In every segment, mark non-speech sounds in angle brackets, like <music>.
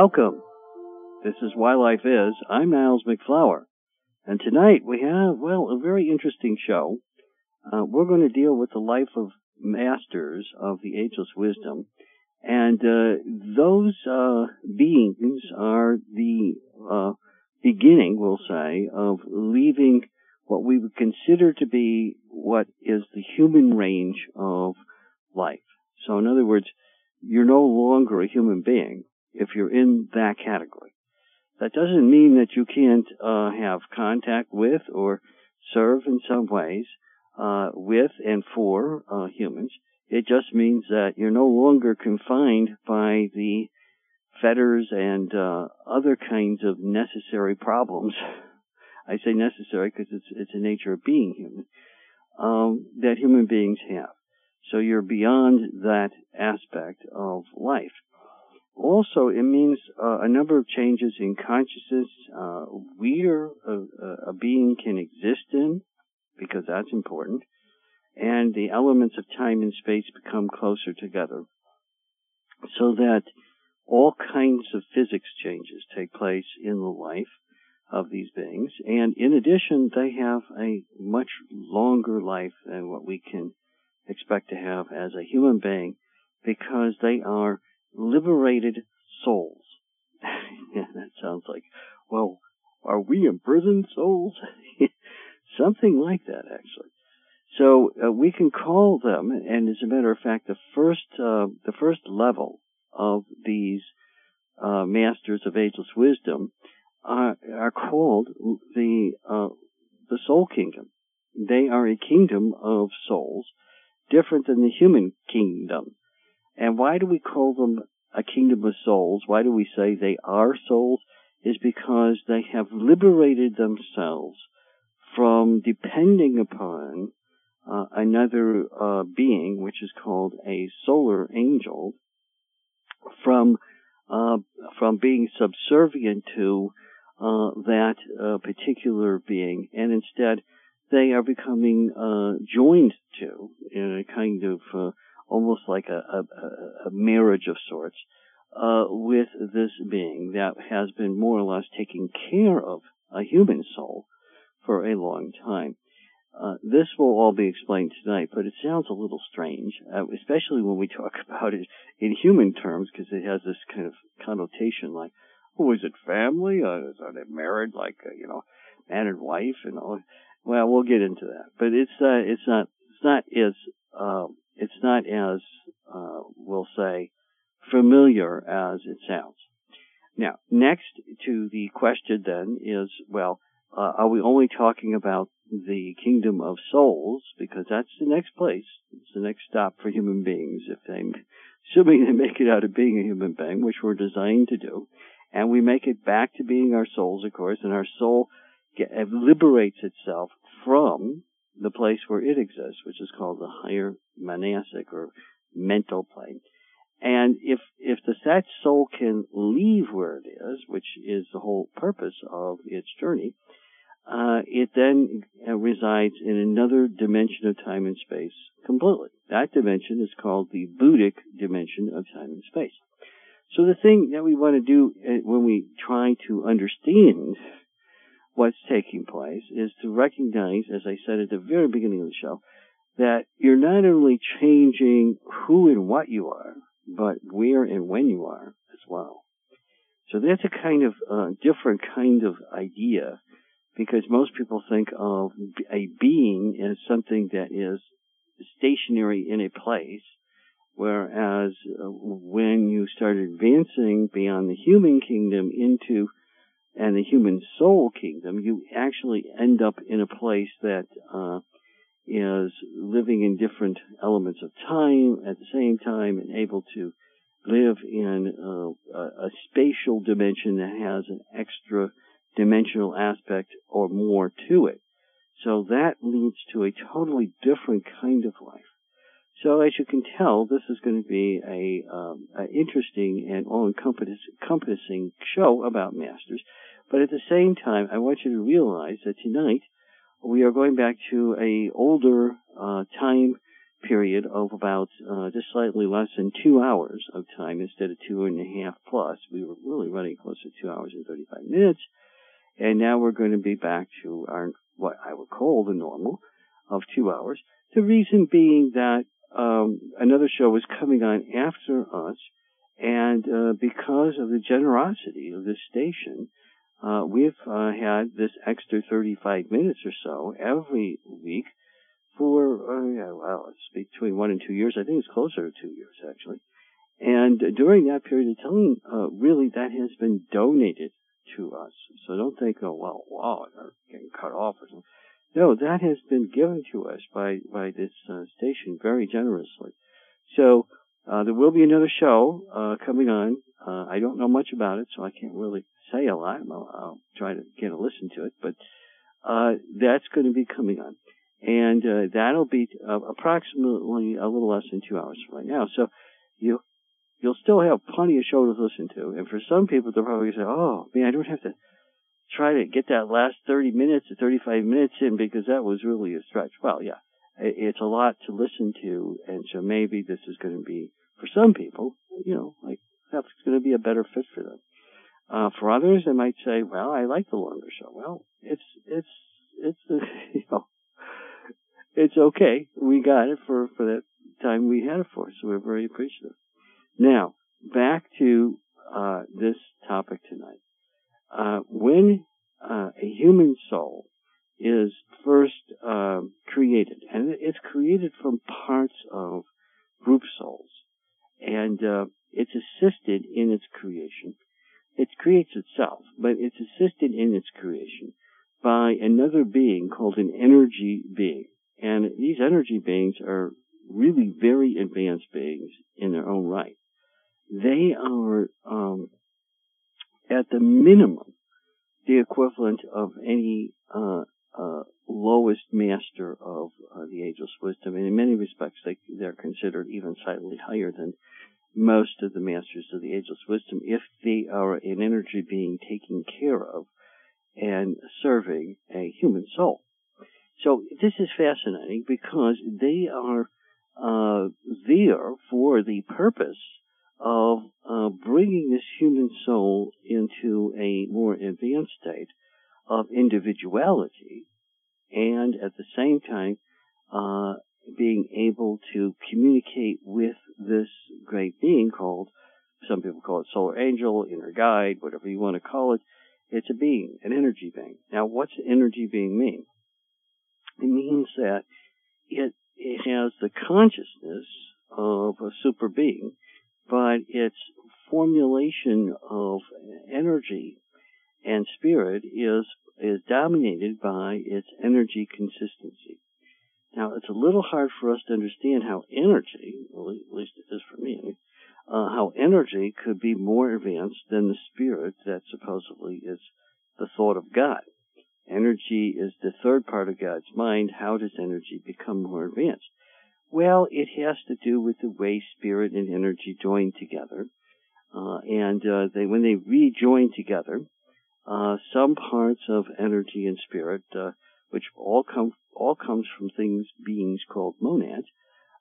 Welcome. This is Why Life Is. I'm Niles MacFlouer. And tonight we have, well, a very interesting show. Uh, we're going to deal with the life of masters of the ageless wisdom. And uh, those uh, beings are the uh, beginning, we'll say, of leaving what we would consider to be what is the human range of life. So in other words, you're no longer a human being if you're in that category. That doesn't mean that you can't uh, have contact with or serve in some ways uh, with and for uh, humans. It just means that you're no longer confined by the fetters and uh, other kinds of necessary problems. <laughs> I say necessary because it's it's a nature of being human um, that human beings have. So you're beyond that aspect of life. Also, it means uh, a number of changes in consciousness. Uh, where a, a being can exist in, because that's important, and the elements of time and space become closer together, so that all kinds of physics changes take place in the life of these beings. And in addition, they have a much longer life than what we can expect to have as a human being because they are liberated souls. <laughs> that sounds like, well, are we imprisoned souls? <laughs> Something like that, actually. So uh, we can call them, and as a matter of fact, the first uh, the first level of these uh, masters of ageless wisdom are, are called the uh, the soul kingdom. They are a kingdom of souls, different than the human kingdom. And why do we call them a kingdom of souls? Why do we say they are souls? Is because they have liberated themselves from depending upon uh, another uh, being, which is called a solar angel, from uh, from being subservient to uh, that uh, particular being, and instead they are becoming uh, joined to in a kind of uh, almost like a, a, a, marriage of sorts uh, with this being that has been more or less taking care of a human soul for a long time. Uh, this will all be explained tonight, but it sounds a little strange, uh, especially when we <laughs> talk about it in human terms, because it has this kind of connotation like, oh, is it family? Uh, are they married like, uh, you know, man and wife and all? Well, we'll get into that, but it's, uh, it's not, it's not as, um, it's not as, uh, we'll say, familiar as it sounds. Now, next to the question then is, well, uh, are we only talking about the kingdom of souls? Because that's the next place. It's the next stop for human beings if they, assuming they make it out of being a human being, which we're designed to do. And we make it back to being our souls, of course, and our soul get, liberates itself from the place where it exists, which is called the higher manasic or mental plane. And if, if the that soul can leave where it is, which is the whole purpose of its journey, uh, it then uh, resides in another dimension of time and space completely. That dimension is called the Buddhic dimension of time and space. So the thing that we want to do uh, when we try to understand what's taking place is to recognize, as I said at the very beginning of the show, that you're not only changing who and what you are, but where and when you are as well. So that's a kind of uh, different kind of idea because most people think of a being as something that is stationary in a place, whereas uh, when you start advancing beyond the human kingdom into and the human soul kingdom, you actually end up in a place that uh, is living in different elements of time at the same time and able to live in uh, a spatial dimension that has an extra dimensional aspect or more to it. So that leads to a totally different kind of life. So as you can tell, this is going to be a, um, an interesting and all-encompassing show about masters. But at the same time, I want you to realize that tonight we are going back to a older uh, time period of about uh, just slightly less than two hours of time instead of two and a half plus. We were really running close to two hours and 35 minutes. And now we're going to be back to our, what I would call the normal of two hours. The reason being that um, another show was coming on after us, and uh, because of the generosity of this station, uh, we've uh, had this extra 35 minutes or so every week for, uh, yeah, well, it's between one and two years. I think it's closer to two years, actually. And during that period of time, uh, really that has been donated to us. So don't think, oh, well, wow, they're getting cut off or something. No, that has been given to us by, by this uh, station very generously. So, uh, there will be another show, uh, coming on. Uh, I don't know much about it, so I can't really say a lot. I'll, I'll try to get a listen to it, but, uh, that's going to be coming on. And, uh, that'll be uh, approximately a little less than two hours from right now. So, you, you'll still have plenty of show to listen to. And for some people, they'll probably say, oh, man, I don't have to try to get that last 30 minutes or 35 minutes in because that was really a stretch. Well, yeah, it's a lot to listen to. And so maybe this is going to be, for some people, you know, like that's going to be a better fit for them. Uh, for others, they might say, well, I like the longer show. Well, it's, it's, it's, <laughs> you know, it's okay. We got it for, for that time we had it for, so we're very appreciative. Now, back to, uh, this topic tonight. Uh, when uh, a human soul is first uh, created, and it's created from parts of group souls, and uh, it's assisted in its creation. It creates itself, but it's assisted in its creation by another being called an energy being. And these energy beings are really very advanced beings in their own right. They are um, at the minimum the equivalent of any uh, uh, lowest master of uh, the ageless wisdom. And in many respects, they, they're considered even slightly higher than most of the masters of the ageless wisdom if they are an energy being taking care of and serving a human soul. So this is fascinating because they are uh, there for the purpose of uh, bringing this human soul into a more advanced state of individuality and at the same time uh, being able to communicate with this great being called some people call it solar angel, inner guide, whatever you want to call it. It's a being, an energy being. Now, what's an energy being mean? It means that it, it has the consciousness of a super being but its formulation of energy and spirit is is dominated by its energy consistency. Now, it's a little hard for us to understand how energy, at least it is for me, uh, how energy could be more advanced than the spirit that supposedly is the thought of God. Energy is the third part of God's mind. How does energy become more advanced? Well, it has to do with the way spirit and energy join together. Uh, and uh, they, when they rejoin together, uh, some parts of energy and spirit, uh, which all come all comes from things beings called monads,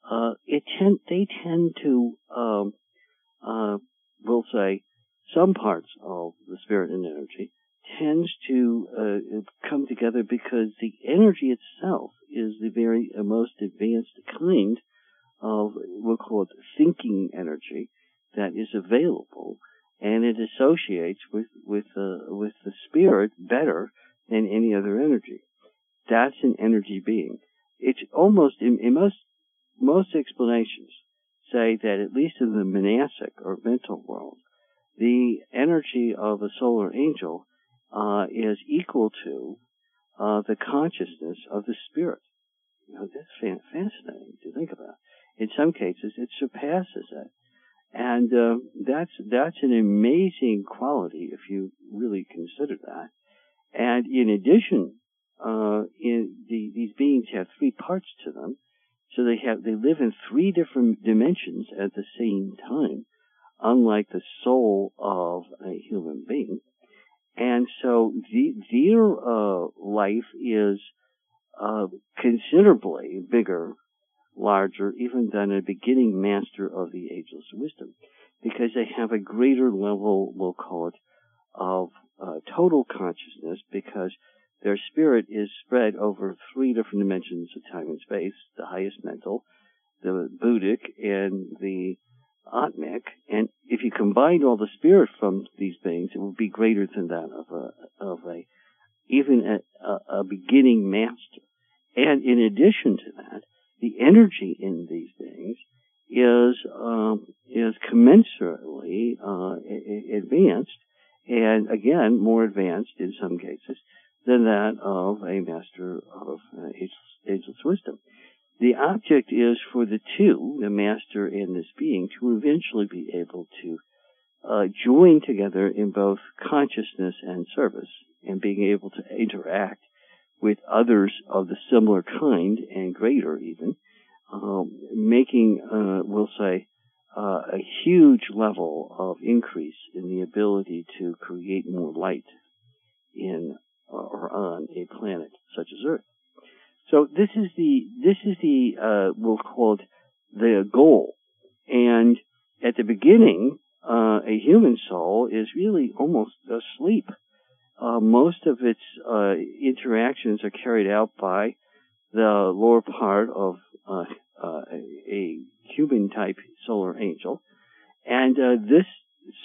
uh, it tend they tend to um, uh, we'll say some parts of the spirit and energy tends to uh, come together because the energy itself is the very uh, most advanced kind of we'll call it thinking energy that is available, and it associates with with uh, with the spirit better than any other energy. That's an energy being. It's almost in, in most most explanations say that at least in the manasic or mental world, the energy of a solar angel uh, is equal to uh, the consciousness of the spirit. You know, that's fascinating to think about. In some cases, it surpasses that, and uh, that's that's an amazing quality if you really consider that. And in addition, uh, in the, these beings have three parts to them, so they have they live in three different dimensions at the same time, unlike the soul of a human being. And so the, their uh, life is uh, considerably bigger larger even than a beginning master of the ageless wisdom because they have a greater level, we'll call it, of uh, total consciousness because their spirit is spread over three different dimensions of time and space, the highest mental, the Buddhic, and the Atmic. And if you combined all the spirit from these beings, it would be greater than that of a, of a, even a, a beginning master. And in addition to that, the energy in these things is um, is commensurately uh, advanced, and again more advanced in some cases than that of a master of uh, ageless wisdom. The object is for the two, the master and this being, to eventually be able to uh, join together in both consciousness and service, and being able to interact with others of the similar kind and greater even, um, making, uh, we'll say, uh, a huge level of increase in the ability to create more light in uh, or on a planet such as Earth. So this is the this is the uh, we'll call it the goal, and at the beginning, uh, a human soul is really almost asleep. Uh, most of its uh, interactions are carried out by the lower part of uh, uh, a human type solar angel. And uh, this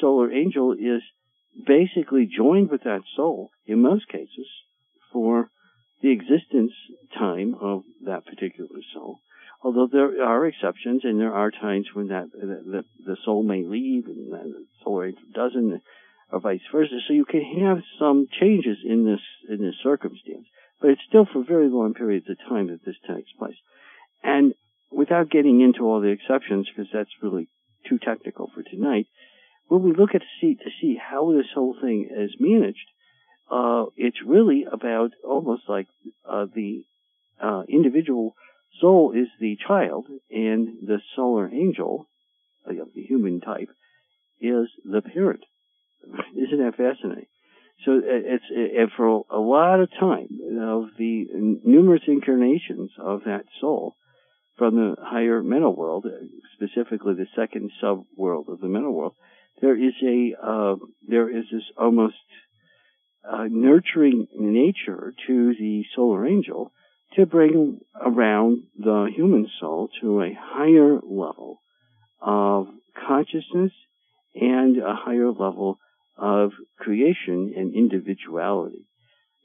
solar angel is basically joined with that soul, in most cases, for the existence time of that particular soul. Although there are exceptions, and there are times when that the, the soul may leave, and the solar angel doesn't, or vice versa. So you can have some changes in this in this circumstance but it's still for very long periods of time that this takes place. And without getting into all the exceptions, because that's really too technical for tonight, when we look at see to see how this whole thing is managed, uh, it's really about almost like uh, the uh, individual soul is the child, and the solar angel, of the human type, is the parent. Isn't that fascinating? So it's it, for a lot of time of the numerous incarnations of that soul from the higher mental world, specifically the second sub world of the mental world, there is a uh, there is this almost uh, nurturing nature to the solar angel to bring around the human soul to a higher level of consciousness and a higher level of creation and individuality.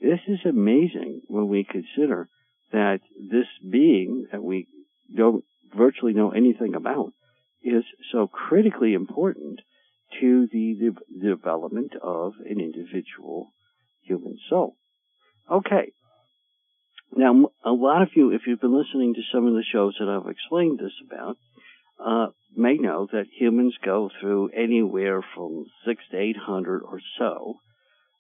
This is amazing when we consider that this being that we don't virtually know anything about is so critically important to the, development of an individual human soul. Okay. Now, a lot of you, if you've been listening to some of the shows that I've explained this about, uh, may know that humans go through anywhere from six to eight hundred or so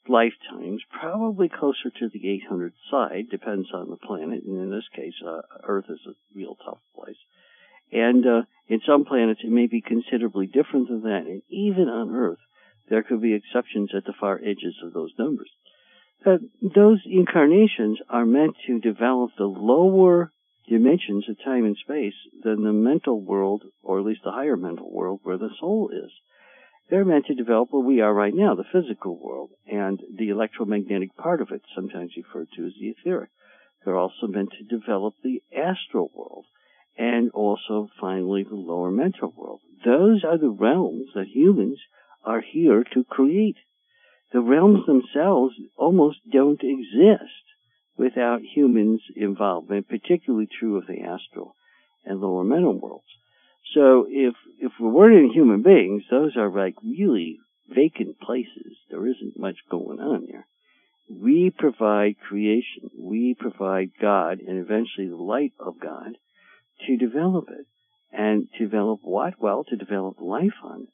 lifetimes, probably closer to the 800 side, depends on the planet, and in this case, uh, Earth is a real tough place. And uh, in some planets, it may be considerably different than that, and even on Earth, there could be exceptions at the far edges of those numbers. Those incarnations are meant to develop the lower dimensions of time and space than the mental world, or at least the higher mental world where the soul is. They're meant to develop where we are right now, the physical world, and the electromagnetic part of it, sometimes referred to as the etheric. They're also meant to develop the astral world, and also finally the lower mental world. Those are the realms that humans are here to create. The realms themselves almost don't exist without humans' involvement, particularly true of the astral and lower mental worlds. So if if we weren't any human beings, those are like really vacant places. There isn't much going on there. We provide creation. We provide God and eventually the light of God to develop it. And to develop what? Well, to develop life on it.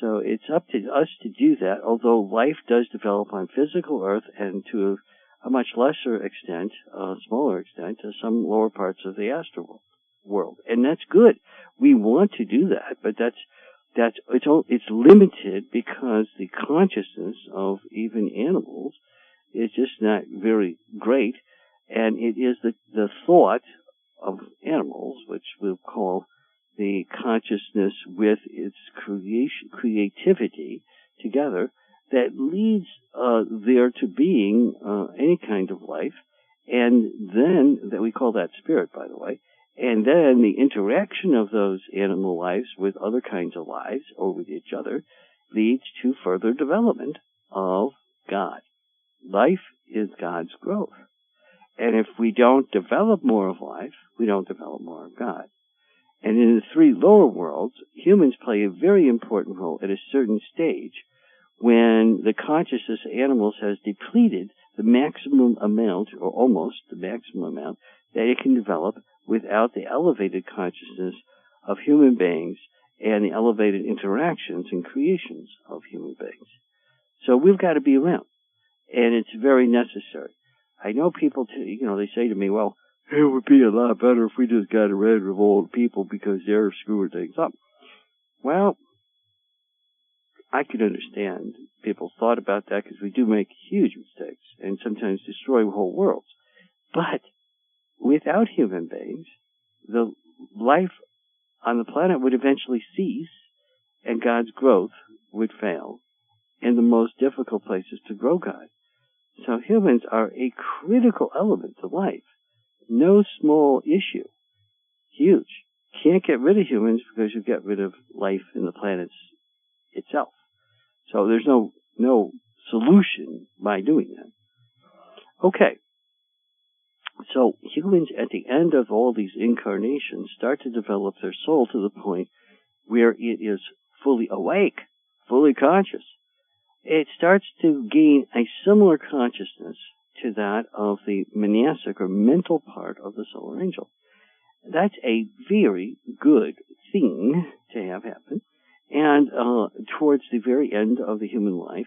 So it's up to us to do that, although life does develop on physical earth and to a much lesser extent, a smaller extent, to some lower parts of the astral world. And that's good. We want to do that, but that's, that's, it's, it's limited because the consciousness of even animals is just not very great. And it is the, the thought of animals, which we'll call the consciousness with its creation, creativity together, that leads uh, there to being uh, any kind of life, and then that we call that spirit, by the way, and then the interaction of those animal lives with other kinds of lives or with each other leads to further development of God. Life is God's growth. And if we don't develop more of life, we don't develop more of God. And in the three lower worlds, humans play a very important role at a certain stage when the consciousness of animals has depleted the maximum amount, or almost the maximum amount, that it can develop without the elevated consciousness of human beings and the elevated interactions and creations of human beings. So we've got to be around, and it's very necessary. I know people, t- you know, they say to me, well, it would be a lot better if we just got rid of old people because they're screwing things up. Well, I could understand people's thought about that because we do make huge mistakes and sometimes destroy whole worlds. But without human beings, the life on the planet would eventually cease and God's growth would fail in the most difficult places to grow God. So humans are a critical element to life. No small issue. Huge. Can't get rid of humans because you get rid of life in the planet itself. So there's no, no solution by doing that. Okay. So humans at the end of all these incarnations start to develop their soul to the point where it is fully awake, fully conscious. It starts to gain a similar consciousness to that of the manasic or mental part of the solar angel. That's a very good thing to have happen. And uh, towards the very end of the human life,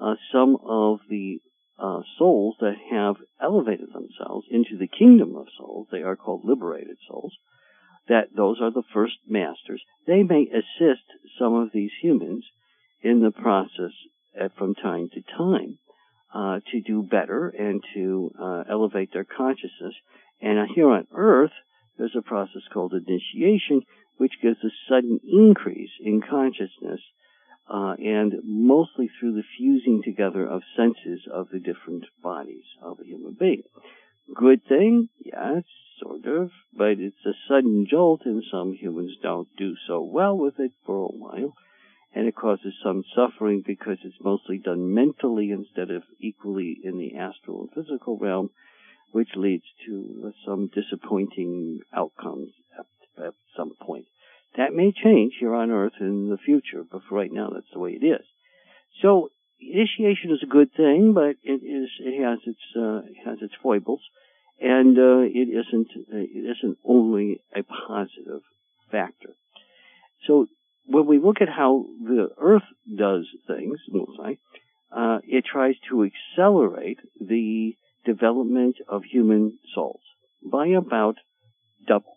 uh, some of the uh, souls that have elevated themselves into the kingdom of souls, they are called liberated souls, that those are the first masters. They may assist some of these humans in the process at, from time to time uh, to do better and to uh, elevate their consciousness. And uh, here on Earth, there's a process called initiation, which gives a sudden increase in consciousness, uh, and mostly through the fusing together of senses of the different bodies of a human being. Good thing? Yes, sort of, but it's a sudden jolt and some humans don't do so well with it for a while, and it causes some suffering because it's mostly done mentally instead of equally in the astral and physical realm, which leads to some disappointing outcomes at, some point. That may change here on Earth in the future, but for right now, that's the way it is. So initiation is a good thing, but it is it has its uh, it has its foibles, and uh, it isn't it isn't only a positive factor. So when we look at how the Earth does things, uh, it tries to accelerate the development of human souls by about double.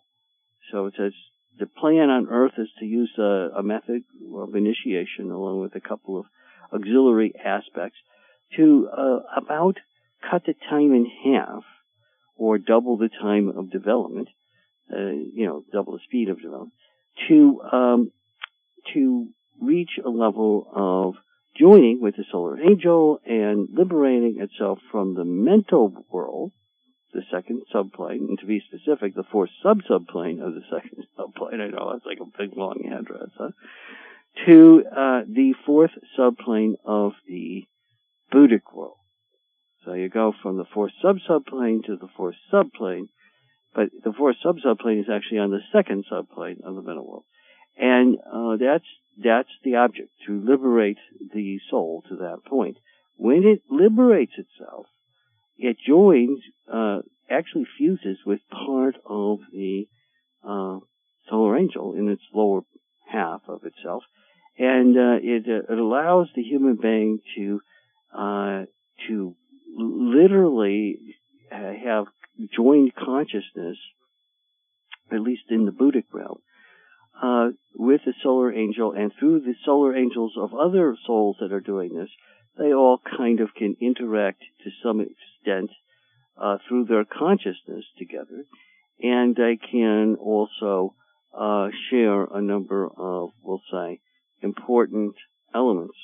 So it says the plan on Earth is to use a, a method of initiation along with a couple of auxiliary aspects to uh, about cut the time in half or double the time of development, uh, you know, double the speed of development, to um, to reach a level of joining with the solar angel and liberating itself from the mental world, the second subplane, and to be specific, the fourth sub-subplane of the <laughs> second subplane. I know that's like a big long address, huh? To uh, the fourth subplane of the Buddhic world. So you go from the fourth sub-subplane to the fourth subplane, but the fourth sub-subplane is actually on the second subplane of the mental world. And uh, that's that's the object to liberate the soul to that point. When it liberates itself, it joins, uh, actually fuses with part of the uh, solar angel in its lower half of itself, and uh, it, uh, it allows the human being to uh, to literally uh, have joined consciousness, at least in the Buddhic realm, uh, with the solar angel and through the solar angels of other souls that are doing this, they all kind of can interact to some extent uh, through their consciousness together. and they can also uh, share a number of, we'll say, important elements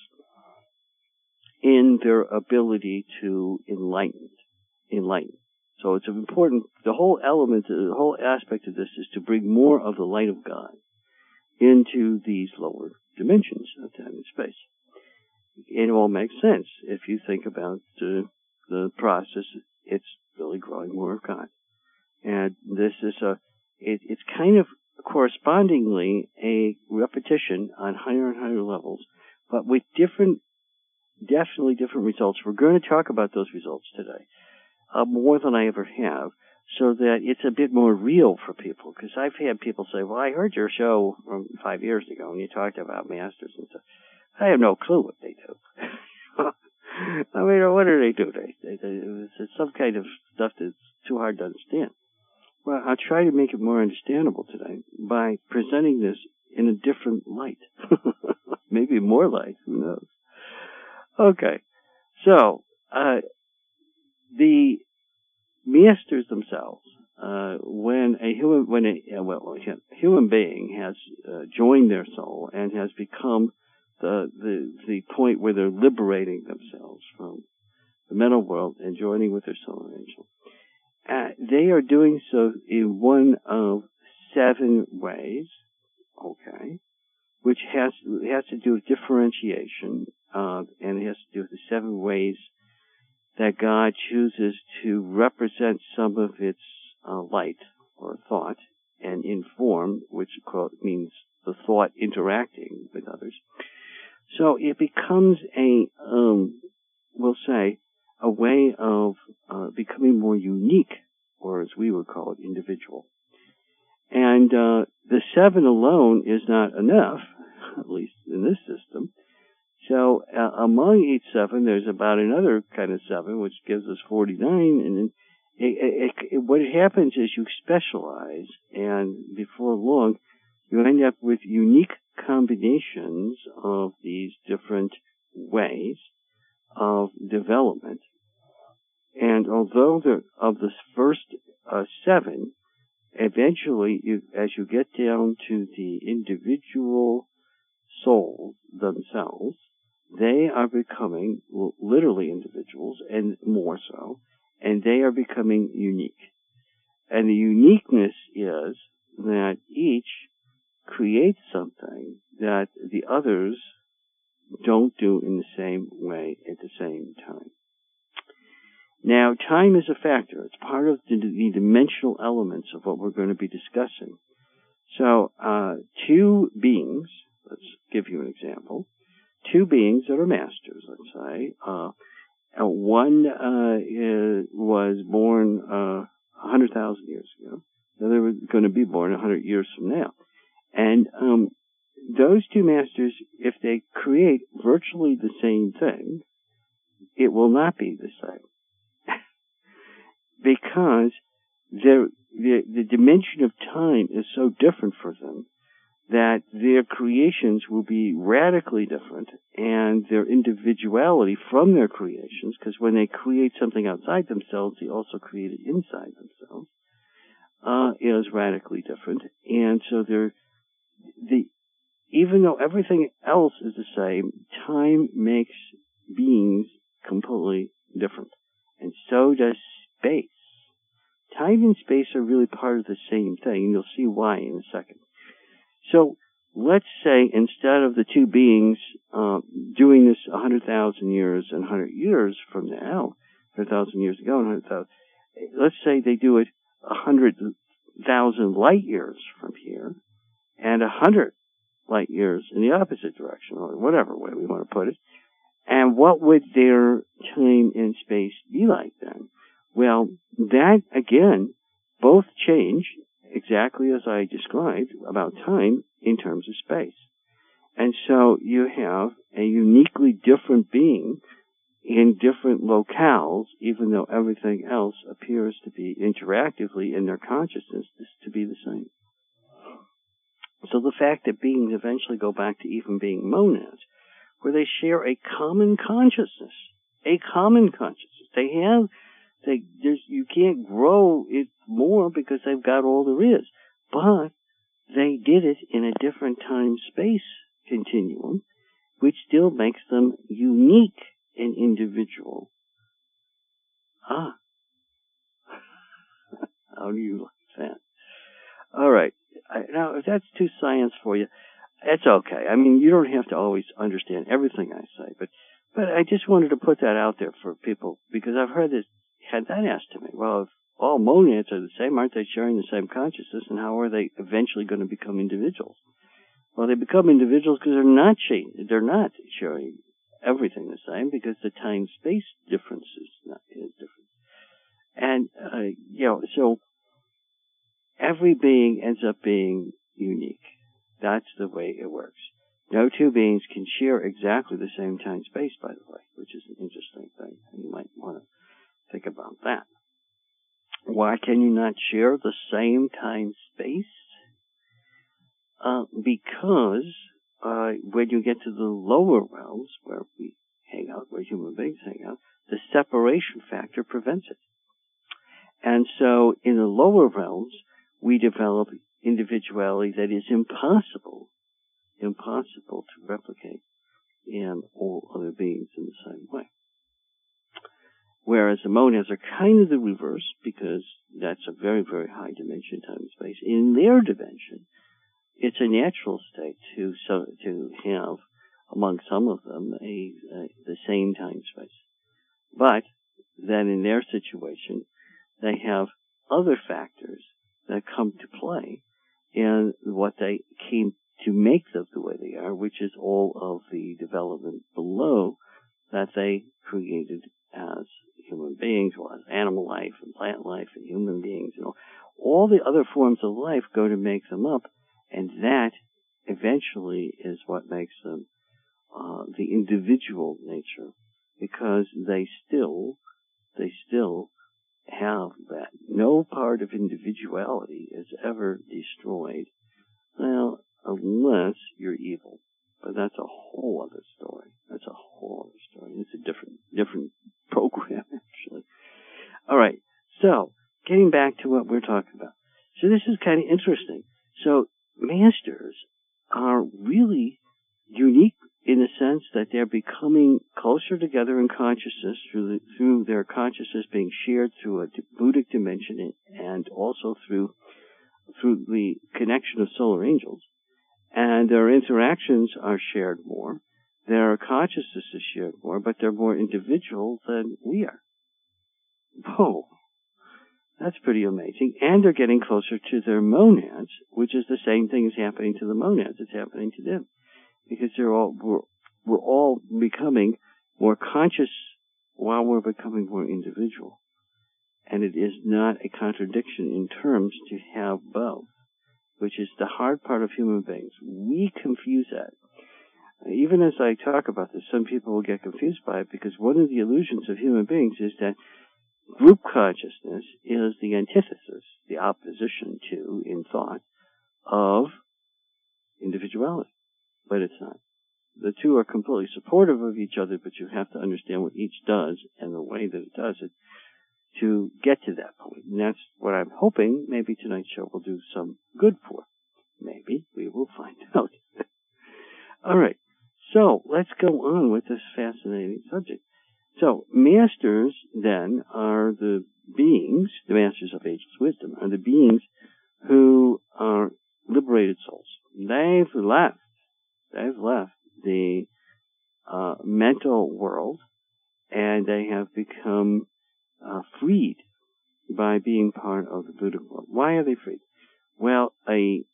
in their ability to enlighten. Enlighten. So it's important. The whole element, the whole aspect of this is to bring more of the light of God into these lower dimensions of time and space. It all makes sense if you think about the, the process. It's really growing more of God, and this is a. It, it's kind of correspondingly a repetition on higher and higher levels, but with different, definitely different results. We're going to talk about those results today, uh, more than I ever have, so that it's a bit more real for people. Because I've had people say, "Well, I heard your show from five years ago, and you talked about masters and stuff." I have no clue what they do. <laughs> I mean, what do they do? They, they, they, it's some kind of stuff that's too hard to understand. Well, I'll try to make it more understandable today by presenting this in a different light. <laughs> Maybe more light, who knows? Okay. So, uh, the masters themselves, uh, when a human, when a, well, a human being has uh, joined their soul and has become the, the, the point where they're liberating themselves from the mental world and joining with their soul angel, uh, they are doing so in one of seven ways, okay, which has has to do with differentiation, uh, and it has to do with the seven ways that God chooses to represent some of its uh, light or thought and inform, which means the thought interacting with others. So it becomes a, um, we'll say, a way of uh, becoming more unique, or as we would call it, individual. And uh, the seven alone is not enough, <laughs> at least in this system. So uh, among each seven, there's about another kind of seven, which gives us 49. And it, it, it, what happens is you specialize, and before long, you end up with unique combinations of these different ways of development. And although of the first uh, seven, eventually, you, as you get down to the individual souls themselves, they are becoming literally individuals and more so, and they are becoming unique. And the uniqueness is that each creates something that the others don't do in the same way at the same time. Now, time is a factor. It's part of the, the dimensional elements of what we're going to be discussing. So, uh, two beings, let's give you an example, two beings that are masters, let's say, uh, uh one uh, is, was born uh, 100,000 years ago. The other was going to be born 100 years from now. And um, those two masters, if they create virtually the same thing, it will not be the same. <laughs> because the, the dimension of time is so different for them that their creations will be radically different and their individuality from their creations, because when they create something outside themselves, they also create it inside themselves, uh, is radically different. And so they're the even though everything else is the same, time makes beings completely different. And so does space. Time and space are really part of the same thing, and you'll see why in a second. So let's say instead of the two beings uh, doing this 100,000 years and 100 years from now, 100,000 years ago and 100,000, let's say they do it 100,000 light years from here, and a hundred light years in the opposite direction, or whatever way we want to put it. And what would their time in space be like then? Well, that again, both change exactly as I described about time in terms of space. And so you have a uniquely different being in different locales, even though everything else appears to be interactively in their consciousness to be the same. So the fact that beings eventually go back to even being monads, where they share a common consciousness, a common consciousness. They have, they, there's, you can't grow it more because they've got all there is. But they did it in a different time space continuum, which still makes them unique and individual. Ah. <laughs> How do you like that? All right. Now, if that's too science for you, it's okay. I mean, you don't have to always understand everything I say, but but I just wanted to put that out there for people because I've heard this had that asked to me. Well, if all monads are the same, aren't they sharing the same consciousness, and how are they eventually going to become individuals? Well, they become individuals because they're not sharing, they're not sharing everything the same because the time space difference is not is different. And uh, you know, so every being ends up being unique. That's the way it works. No two beings can share exactly the same time space, by the way, which is an interesting thing. You might want to think about that. Why can you not share the same time space? Uh, because uh, when you get to the lower realms where we hang out, where human beings hang out, the separation factor prevents it. And so in the lower realms, we develop individuality that is impossible, impossible to replicate in all other beings in the same way. Whereas the monads are kind of the reverse because that's a very, very high dimension, time and space. In their dimension, it's a natural state to so, to have among some of them a, a the same time space. But then in their situation, they have other factors that come to play and what they came to make them the way they are, which is all of the development below that they created as human beings, or as animal life and plant life and human beings, you know, all the other forms of life go to make them up, and that eventually is what makes them uh, the individual nature, because they still, they still have that. No part of individuality is ever destroyed, well, unless you're evil. But that's a whole other story. That's a whole other story. It's a different, different <laughs> program, actually. All right. So, getting back to what we're talking about. So this is kind of interesting. So, masters are really unique in the sense that they're becoming closer together in consciousness through the, through their consciousness being shared through a Buddhic dimension and also through through the connection of solar angels. And their interactions are shared more. Their consciousness is shared more, but they're more individual than we are. Whoa. That's pretty amazing. And they're getting closer to their monads, which is the same thing as happening to the monads. It's happening to them because they're all we're, we're all becoming more conscious while we're becoming more individual. And it is not a contradiction in terms to have both, which is the hard part of human beings. We confuse that. Even as I talk about this, some people will get confused by it because one of the illusions of human beings is that group consciousness is the antithesis, the opposition to, in thought, of individuality but it's not. The two are completely supportive of each other, but you have to understand what each does and the way that it does it to get to that point. And that's what I'm hoping maybe tonight's show will do some good for. Maybe we will find <laughs> out. All right. So let's go on with this fascinating subject. So masters then are the beings, the masters of ageless wisdom, are the beings who are liberated souls. They've left they've left the uh, mental world and they have become uh, freed by being part of the Buddha world. Why are they freed? Well, a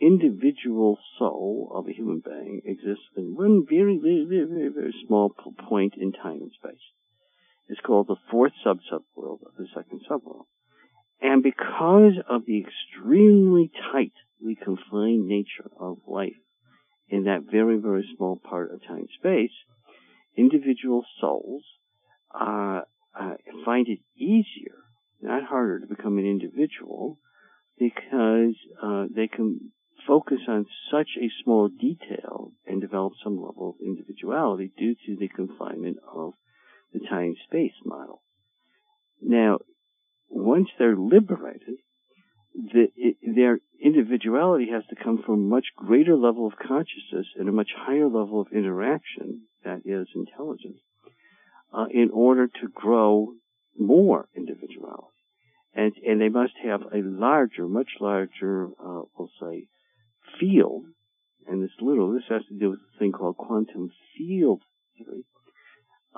individual soul of a human being exists in one very, very, very, very, very small point in time and space. It's called the fourth sub-subworld of the second subworld. And because of the extremely tightly confined nature of life in that very, very small part of time space, individual souls uh, uh, find it easier, not harder, to become an individual because uh, they can focus on such a small detail and develop some level of individuality due to the confinement of the time space model. Now, once they're liberated, the, it, their individuality has to come from a much greater level of consciousness and a much higher level of interaction, that is intelligence, uh, in order to grow more individuality. And, and they must have a larger, much larger, uh, we'll say, field. And this little, this has to do with a thing called quantum field theory.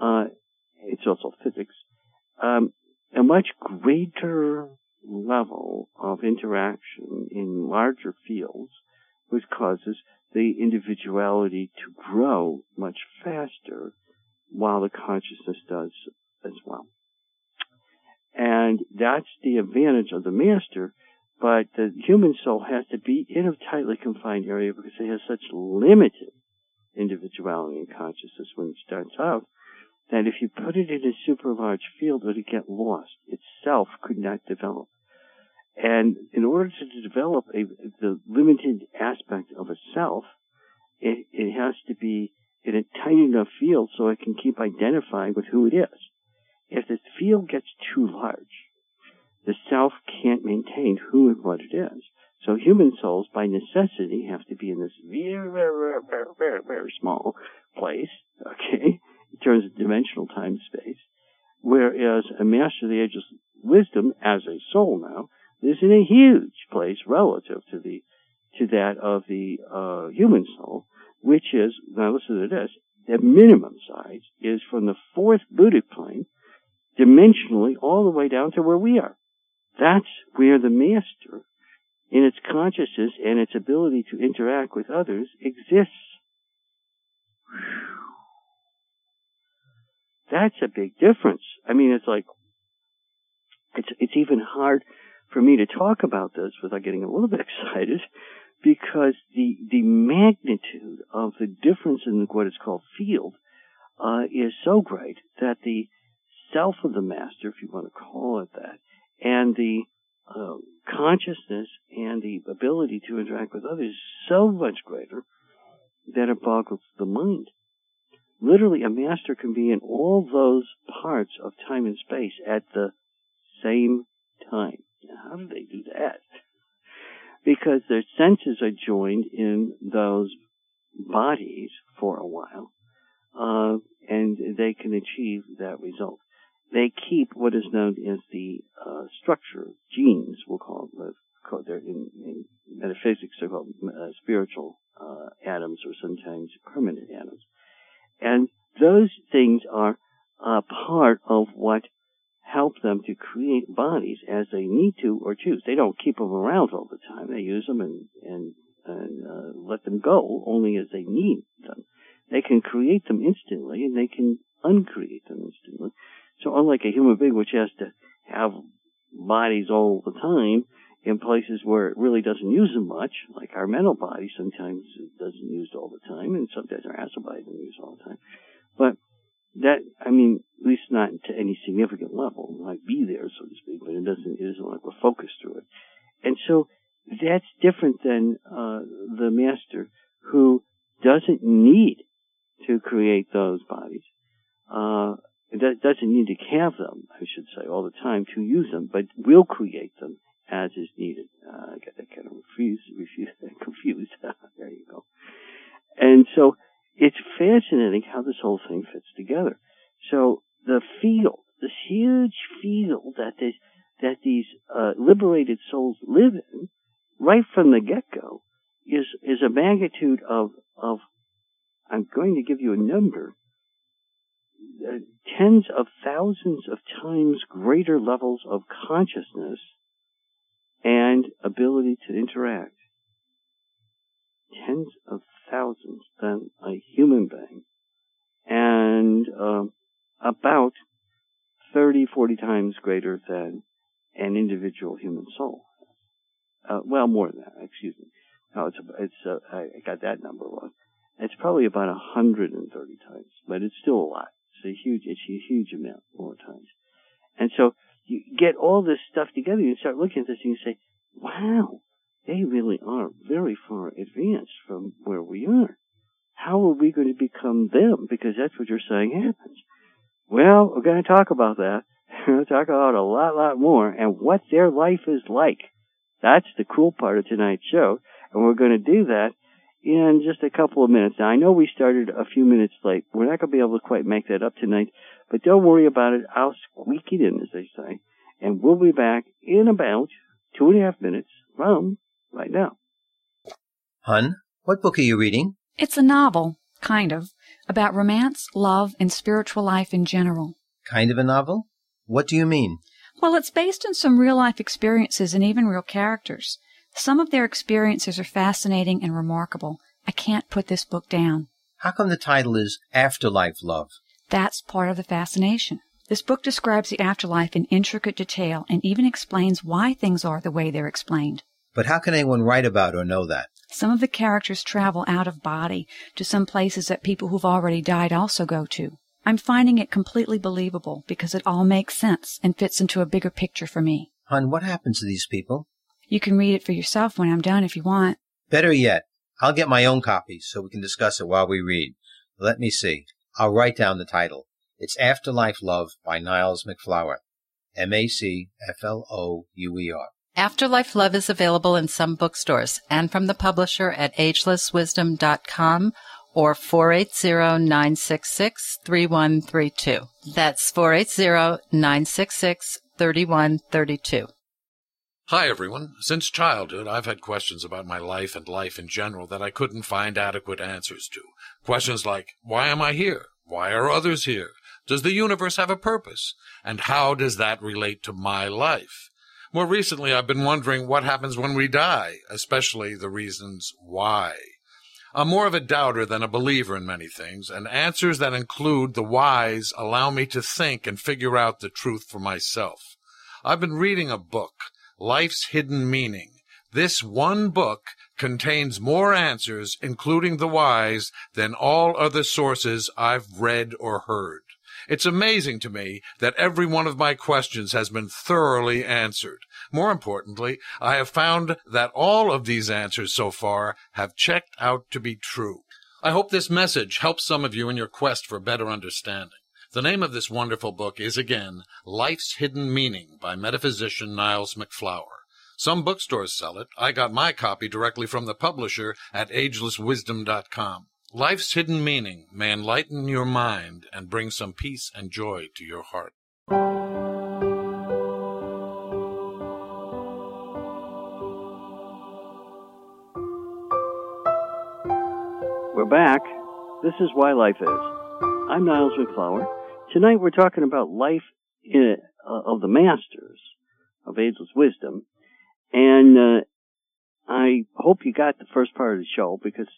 Uh, it's also physics. Um, a much greater level of interaction in larger fields, which causes the individuality to grow much faster while the consciousness does as well. And that's the advantage of the master, but the human soul has to be in a tightly confined area because it has such limited individuality and consciousness when it starts out that if you put it in a super large field, it would get lost. Itself could not develop. And in order to develop a, the limited aspect of a self, it, it has to be in a tight enough field so it can keep identifying with who it is. If the field gets too large, the self can't maintain who and what it is. So human souls, by necessity, have to be in this very, very, very, very, very small place, okay, in terms of dimensional time space. Whereas a master of the ageless wisdom, as a soul now, is in a huge place relative to the to that of the uh, human soul, which is now listen to this: the minimum size is from the fourth Buddhic plane, dimensionally, all the way down to where we are. That's where the master, in its consciousness and its ability to interact with others, exists. That's a big difference. I mean, it's like it's it's even hard for me to talk about this without getting a little bit <laughs> excited because the the magnitude of the difference in what is called field uh, is so great that the self of the master, if you want to call it that, and the uh, consciousness and the ability to interact with others is so much greater that it boggles the mind. Literally, a master can be in all those parts of time and space at the same time. How do they do that? Because their senses are joined in those bodies for a while, uh, and they can achieve that result. They keep what is known as the uh, structure, genes, we'll call them. Called, they're in, in metaphysics, they're called uh, spiritual uh, atoms or sometimes permanent atoms. And those things are uh, part of what help them to create bodies as they need to or choose. They don't keep them around all the time. They use them and and, and uh, let them go only as they need them. They can create them instantly and they can uncreate them instantly. So unlike a human being which has to have bodies all the time in places where it really doesn't use them much, like our mental body sometimes it doesn't use all the time and sometimes our astral body doesn't use all the time. But that I mean, at least not to any significant level. It might be there, so to speak, but it doesn't. It isn't like we're focused through it. And so that's different than uh, the master who doesn't need to create those bodies. Uh, doesn't need to have them, I should say, all the time to use them, but will create them as is needed. Uh, I got that kind of refused, refused, <laughs> confused. <laughs> there you go. And so it's fascinating how this whole thing fits together. So the field, this huge field that this, that these uh, liberated souls live in, right from the get-go, is is a magnitude of of. I'm going to give you a number. Uh, tens of thousands of times greater levels of consciousness and ability to interact. Tens of thousands than a human being, and uh, about 30, 40 times greater than an individual human soul. Uh, well, more than that, excuse me. No, it's, it's, uh, I got that number wrong. It's probably about 130 times, but it's still a lot. It's a huge, it's a huge amount more times. And so you get all this stuff together, you start looking at this and you say, wow, they really are very far advanced from where we are. How are we going to become them? Because that's what you're saying happens. Well, we're going to talk about that. <laughs> We're going to talk about a lot, lot more and what their life is like. That's the cool part of tonight's show. And we're going to do that in just a couple of minutes. Now, I know we started a few minutes late. We're not going to be able to quite make that up tonight, but don't worry about it. I'll squeak it in, as they say. And we'll be back in about two and a half minutes from right now. Hun, what book are you reading? It's a novel, kind of, about romance, love, and spiritual life in general. Kind of a novel? What do you mean? Well, it's based on some real life experiences and even real characters. Some of their experiences are fascinating and remarkable. I can't put this book down. How come the title is Afterlife Love? That's part of the fascination. This book describes the afterlife in intricate detail and even explains why things are the way they're explained. But how can anyone write about or know that? Some of the characters travel out of body to some places that people who've already died also go to. I'm finding it completely believable because it all makes sense and fits into a bigger picture for me. Hun, what happens to these people? You can read it for yourself when I'm done if you want. Better yet, I'll get my own copy so we can discuss it while we read. Let me see. I'll write down the title. It's Afterlife Love by Niles MacFlouer. M-A-C-F-L-O-U-E-R. Afterlife Love is available in some bookstores and from the publisher at agelesswisdom.com or 480-966-3132. That's 480-966-3132. Hi, everyone. Since childhood, I've had questions about my life and life in general that I couldn't find adequate answers to. Questions like, why am I here? Why are others here? Does the universe have a purpose? And how does that relate to my life? More recently, I've been wondering what happens when we die, especially the reasons why. I'm more of a doubter than a believer in many things, and answers that include the whys allow me to think and figure out the truth for myself. I've been reading a book, Life's Hidden Meaning. This one book contains more answers, including the whys, than all other sources I've read or heard. It's amazing to me that every one of my questions has been thoroughly answered. More importantly, I have found that all of these answers so far have checked out to be true. I hope this message helps some of you in your quest for better understanding. The name of this wonderful book is again Life's Hidden Meaning by metaphysician Niles MacFlouer. Some bookstores sell it. I got my copy directly from the publisher at agelesswisdom.com. Life's hidden meaning may enlighten your mind and bring some peace and joy to your heart. We're back. This is Why Life Is. I'm Niles MacFlouer. Tonight we're talking about life in, uh, of the masters of ageless wisdom. And uh, I hope you got the first part of the show because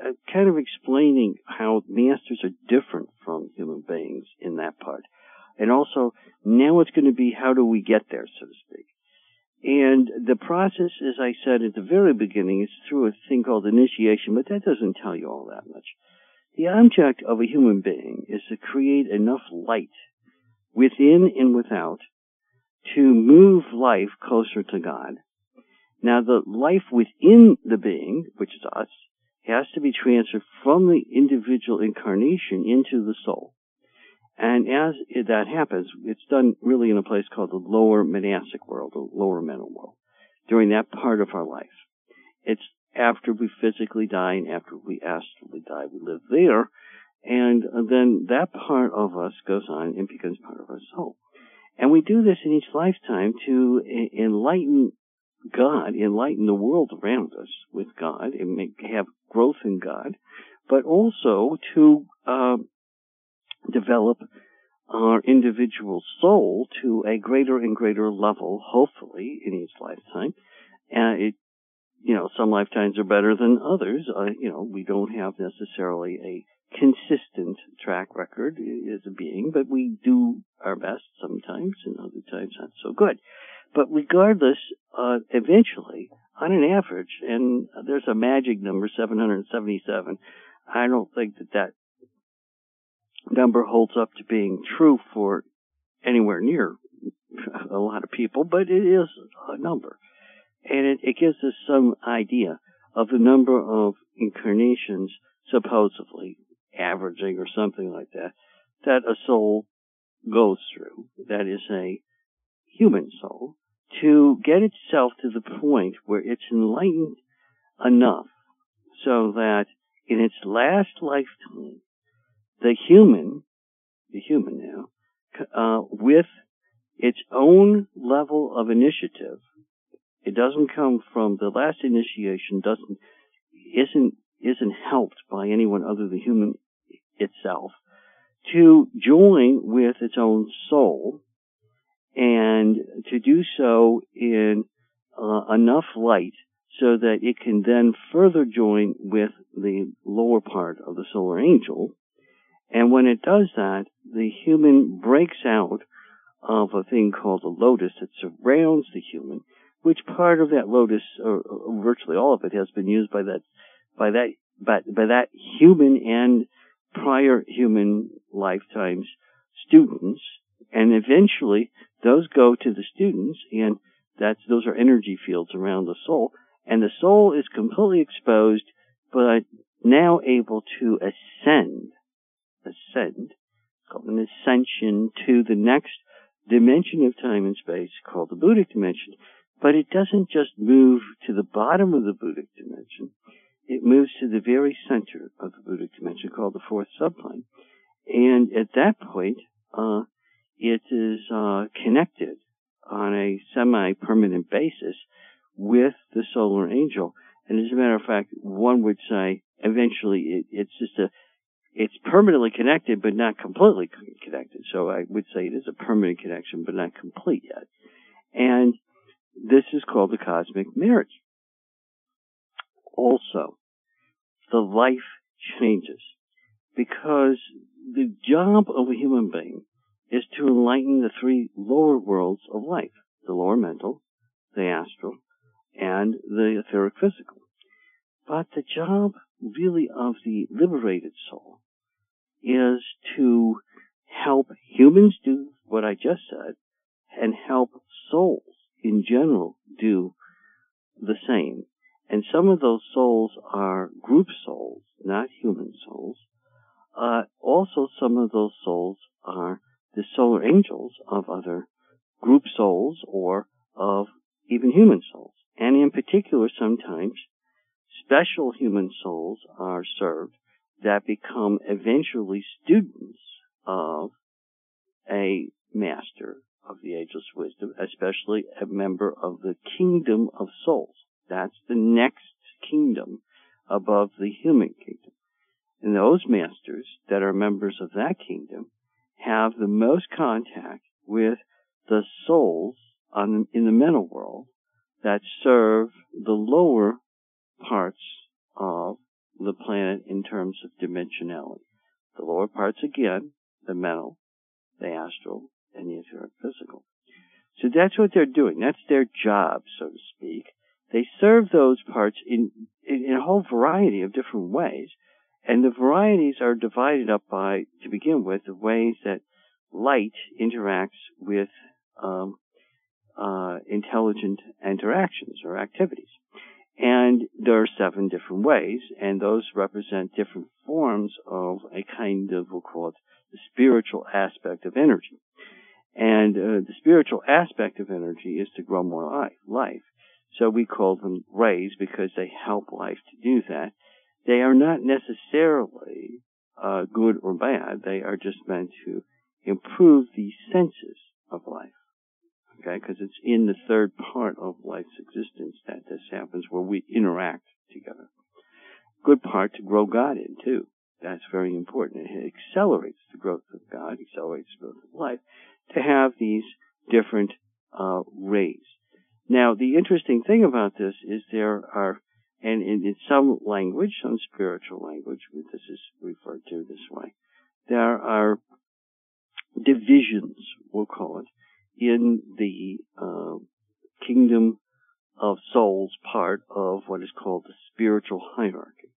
uh, kind of explaining how masters are different from human beings in that part. And also, now it's going to be how do we get there, so to speak. And the process, as I said at the very beginning, is through a thing called initiation, but that doesn't tell you all that much. The object of a human being is to create enough light within and without to move life closer to God. Now the life within the being, which is us, has to be transferred from the individual incarnation into the soul. And as that happens, it's done really in a place called the lower manasic world, the lower mental world, during that part of our life. It's after we physically die and after we astrally die, we live there. And then that part of us goes on and becomes part of our soul. And we do this in each lifetime to enlighten God, enlighten the world around us with God, and make, have growth in God, but also to uh, develop our individual soul to a greater and greater level, hopefully, in each lifetime. And it, you know, some lifetimes are better than others. Uh, you know, we don't have necessarily a consistent track record as a being, but we do our best sometimes and other times not so good. But regardless, uh, eventually, on an average, and there's a magic number, 777, I don't think that that number holds up to being true for anywhere near <laughs> a lot of people, but it is a number. And it, it gives us some idea of the number of incarnations, supposedly averaging or something like that, that a soul goes through, that is a human soul, to get itself to the point where it's enlightened enough so that in its last lifetime, the human, the human now, uh, with its own level of initiative, it doesn't come from the last initiation doesn't isn't isn't helped by anyone other than human itself to join with its own soul and to do so in uh, enough light so that it can then further join with the lower part of the solar angel. And when it does that, the human breaks out of a thing called the lotus that surrounds the human, which part of that lotus, or, or virtually all of it, has been used by that, by that, by, by that human and prior human lifetimes students, and eventually those go to the students, and that's those are energy fields around the soul, and the soul is completely exposed, but now able to ascend, ascend, called an ascension to the next dimension of time and space called the Buddhic dimension. But it doesn't just move to the bottom of the Buddhic dimension. It moves to the very center of the Buddhic dimension called the fourth subplane. And at that point, uh, it is uh, connected on a semi-permanent basis with the solar angel. And as a matter of fact, one would say eventually it, it's just a, it's permanently connected but not completely connected. So I would say it is a permanent connection but not complete yet. And this is called the cosmic marriage. Also, the life changes because the job of a human being is to enlighten the three lower worlds of life the lower mental, the astral, and the etheric physical. But the job really of the liberated soul is to help humans do what I just said and help souls in general do the same. And some of those souls are group souls, not human souls. Uh, also, some of those souls are the solar angels of other group souls or of even human souls. And in particular, sometimes special human souls are served that become eventually students of a master of the ageless wisdom, especially a member of the kingdom of souls. That's the next kingdom above the human kingdom. And those masters that are members of that kingdom have the most contact with the souls on, in the mental world that serve the lower parts of the planet in terms of dimensionality. The lower parts again, the mental, the astral, and the etheric physical. So that's what they're doing. That's their job, so to speak. They serve those parts in, in, in a whole variety of different ways. And the varieties are divided up by, to begin with, the ways that light interacts with um, uh, intelligent interactions or activities. And there are seven different ways, and those represent different forms of a kind of, we'll call it, the spiritual aspect of energy. And uh, the spiritual aspect of energy is to grow more life, life. So we call them rays because they help life to do that. They are not necessarily uh, good or bad. They are just meant to improve the senses of life. Okay, because it's in the third part of life's existence that this happens, where we interact together. Good part to grow God in too. That's very important. It accelerates the growth of God, accelerates the growth of life, to have these different uh, rays. Now, the interesting thing about this is there are, and in, in some language, some spiritual language, this is referred to this way, there are divisions, we'll call it, in the uh, kingdom of souls part of what is called the spiritual hierarchy.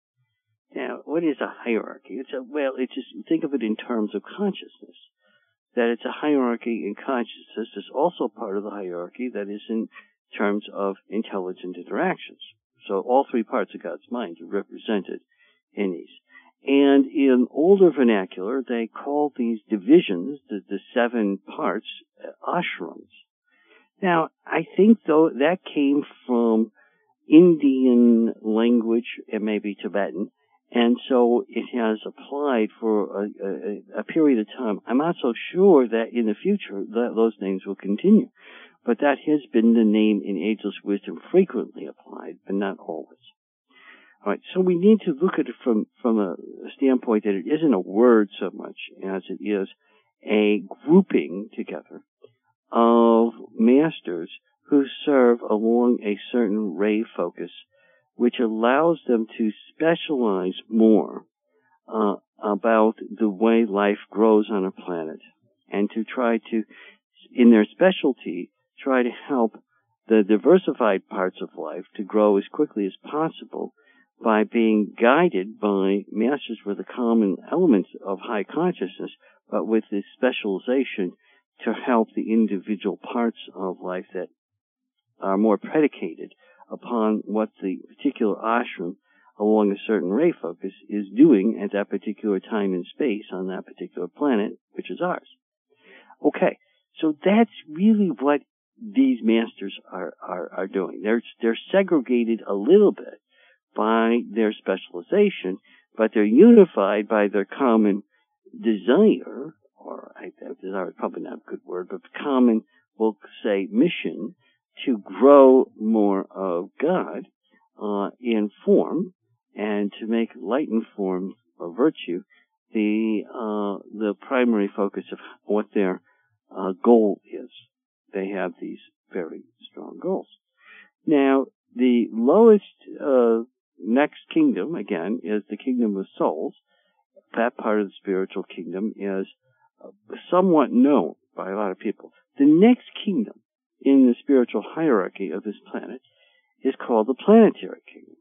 Now, what is a hierarchy? It's a, well, it's just, think of it in terms of consciousness. That it's a hierarchy in consciousness is also part of the hierarchy that is in terms of intelligent interactions. So all three parts of God's mind are represented in these. And in older vernacular, they called these divisions, the, the seven parts, ashrams. Now, I think though that came from Indian language and maybe Tibetan, and so it has applied for a, a, a, period of time. I'm not so sure that in the future that those names will continue, but that has been the name in ageless wisdom frequently applied, but not always. All right, so we need to look at it from from a standpoint that it isn't a word so much as it is a grouping together of masters who serve along a certain ray focus, which allows them to specialize more uh, about the way life grows on a planet, and to try to, in their specialty, try to help the diversified parts of life to grow as quickly as possible by being guided by masters with the common elements of high consciousness, but with this specialization to help the individual parts of life that are more predicated upon what the particular ashram along a certain ray focus is doing at that particular time and space on that particular planet, which is ours. Okay, so that's really what these masters are, are, are doing. They're, they're segregated a little bit by their specialization, but they're unified by their common desire, or I, desire is probably not a good word, but common, we'll say, mission to grow more of God uh, in form and to make light and form or virtue the uh, the primary focus of what their uh, goal is. They have these very strong goals. Now, the lowest uh, next kingdom, again, is the kingdom of souls. That part of the spiritual kingdom is somewhat known by a lot of people. The next kingdom in the spiritual hierarchy of this planet is called the planetary kingdom.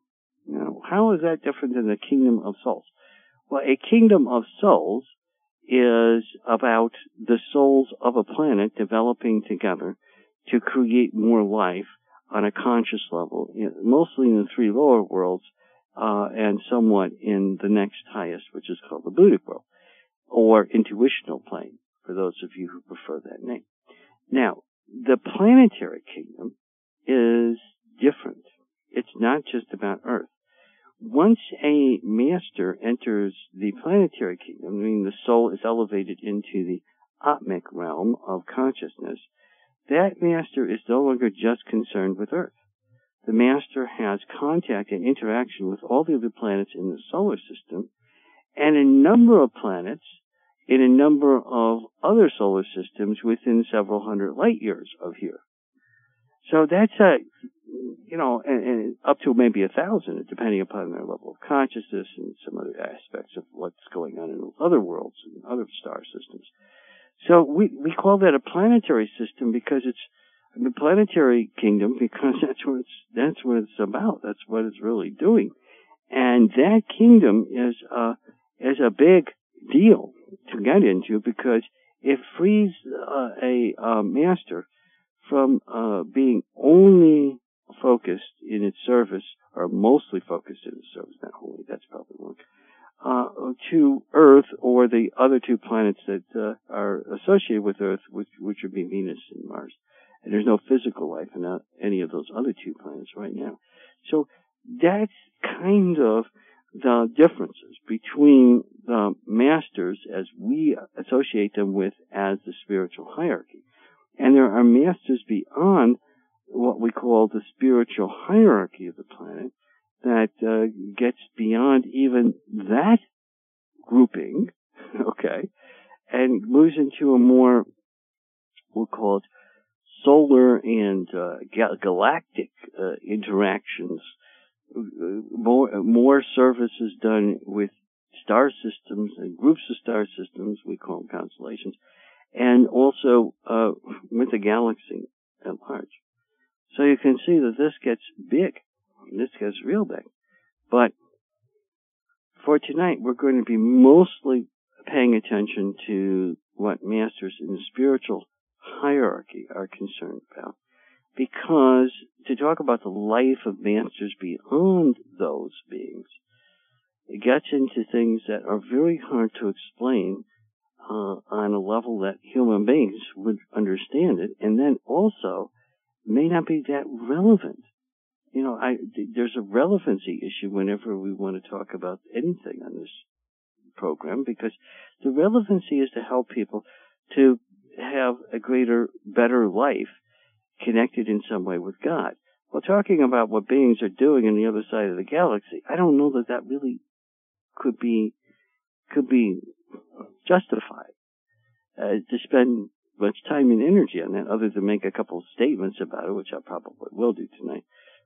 Now, how is that different than the kingdom of souls? Well, a kingdom of souls is about the souls of a planet developing together to create more life on a conscious level, mostly in the three lower worlds, uh, and somewhat in the next highest, which is called the Buddhic world, or intuitional plane, for those of you who prefer that name. Now, the planetary kingdom is different. It's not just about Earth. Once a master enters the planetary kingdom, meaning the soul is elevated into the Atmic realm of consciousness, that master is no longer just concerned with Earth. The master has contact and interaction with all the other planets in the solar system and a number of planets in a number of other solar systems within several hundred light years of here. So that's a, you know, and, and up to maybe a thousand, depending upon their level of consciousness and some other aspects of what's going on in other worlds and other star systems. So we, we call that a planetary system because it's the planetary kingdom because <laughs> that's what it's, that's what it's about. That's what it's really doing. And that kingdom is, uh, is a big deal to get into because it frees uh, a uh, master from uh, being only focused in its service, or mostly focused in its service, not wholly, that's probably wrong, uh, to Earth or the other two planets that uh, are associated with Earth, which, which would be Venus and Mars. And there's no physical life in uh, any of those other two planets right now. So that's kind of the differences between the masters as we associate them with as the spiritual hierarchy. And there are masters beyond what we call the spiritual hierarchy of the planet that uh, gets beyond even that grouping, <laughs> okay, and moves into a more, we'll call it solar and uh, galactic uh, interactions. More, more services done with star systems and groups of star systems, we call them constellations, and also uh, with the galaxy at large. So you can see that this gets big. This gets real big. But for tonight, we're going to be mostly paying attention to what masters in the spiritual hierarchy are concerned about. Because to talk about the life of masters beyond those beings it gets into things that are very hard to explain uh, on a level that human beings would understand it, and then also may not be that relevant. You know, I, there's a relevancy issue whenever we want to talk about anything on this program because the relevancy is to help people to have a greater, better life connected in some way with God. Well, talking about what beings are doing in the other side of the galaxy, I don't know that that really could be could be justified uh, to spend much time and energy on that, other than make a couple of statements about it, which I probably will do tonight.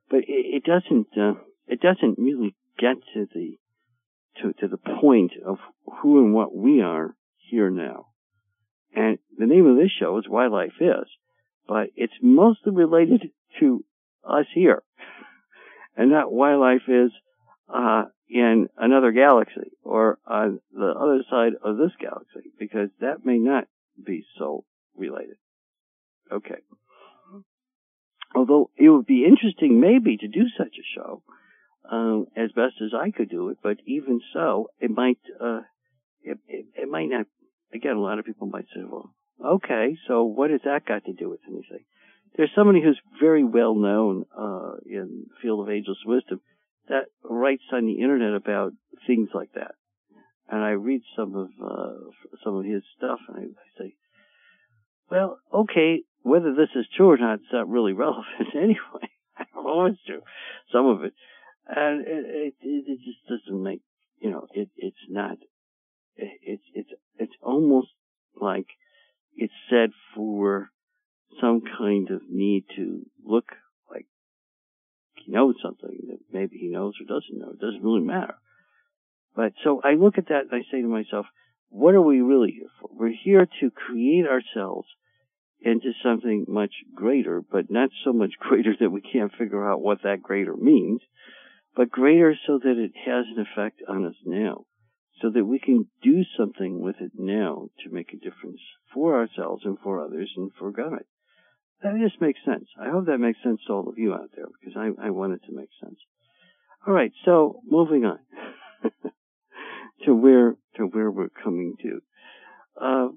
But it, it doesn't uh, it doesn't really get to the to to the point of who and what we are here now. And the name of this show is Why Life Is, but it's mostly related to us here, and not wildlife is uh, in another galaxy or on the other side of this galaxy, because that may not be so related. Okay. Although it would be interesting maybe to do such a show, um, as best as I could do it, but even so, it might, uh, it, it, it might not, again, a lot of people might say, well, okay, so what has that got to do with anything? There's somebody who's very well known, uh, in the field of ageless wisdom that writes on the internet about things like that. And I read some of, uh, some of his stuff and I, I say, well, okay, whether this is true or not, it's not really <laughs> relevant anyway. I don't know it's true. Some of it. And it, it, it just doesn't make, you know, it, it's not, it, it's, it's, it's almost like it's said for some kind of need to look like he knows something that maybe he knows or doesn't know. It doesn't really matter. But so I look at that and I say to myself, what are we really here for? We're here to create ourselves into something much greater, but not so much <laughs> greater that we can't figure out what that greater means, but greater so that it has an effect on us now, so that we can do something with it now to make a difference for ourselves and for others and for God. That just makes sense. I hope that makes sense to all of you out there because I, I want it to make sense. All right, so moving on <laughs> to where to where we're coming to. Uh,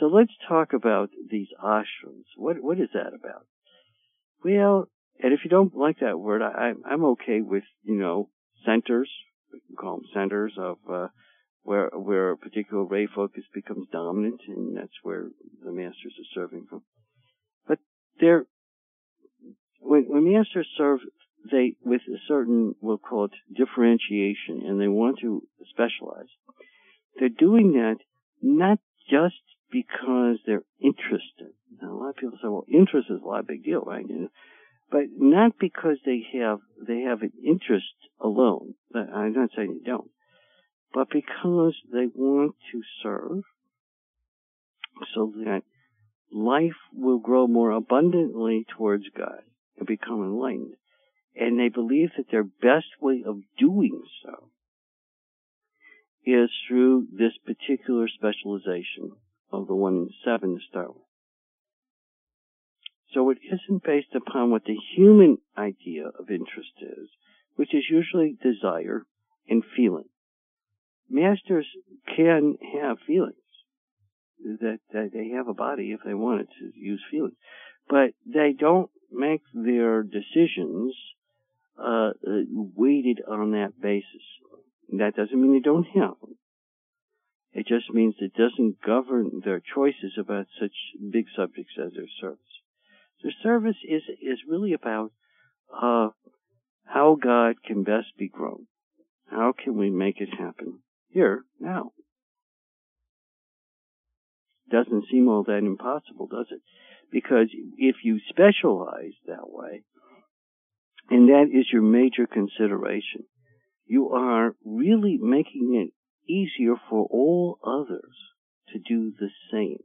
so let's talk about these ashrams. What what is that about? Well, and if you don't like that word, I, I'm okay with you know centers. We can call them centers of uh, where where a particular ray focus becomes dominant, and that's where the masters are serving from. But they're when when masters serve they with a certain we'll call it differentiation, and they want to specialize. They're doing that not just because they're interested. Now, a lot of people say, well, interest is a lot of big deal, right? But not because they have, they have an interest alone. I'm not saying they don't. But because they want to serve so that life will grow more abundantly towards God and become enlightened. And they believe that their best way of doing so is through this particular specialization of the one in seven to start with. So it isn't based upon what the human idea of interest is, which is usually desire and feeling. Masters can have feelings. That, that they have a body if they wanted to use feelings. But they don't make their decisions uh, weighted on that basis. That doesn't mean they don't have them. It just means it doesn't govern their choices about such big subjects as their service. Their service is is really about uh, how God can best be grown. How can we make it happen here now? Doesn't seem all that impossible, does it? Because if you specialize that way, and that is your major consideration, you are really making it easier for all others to do the same.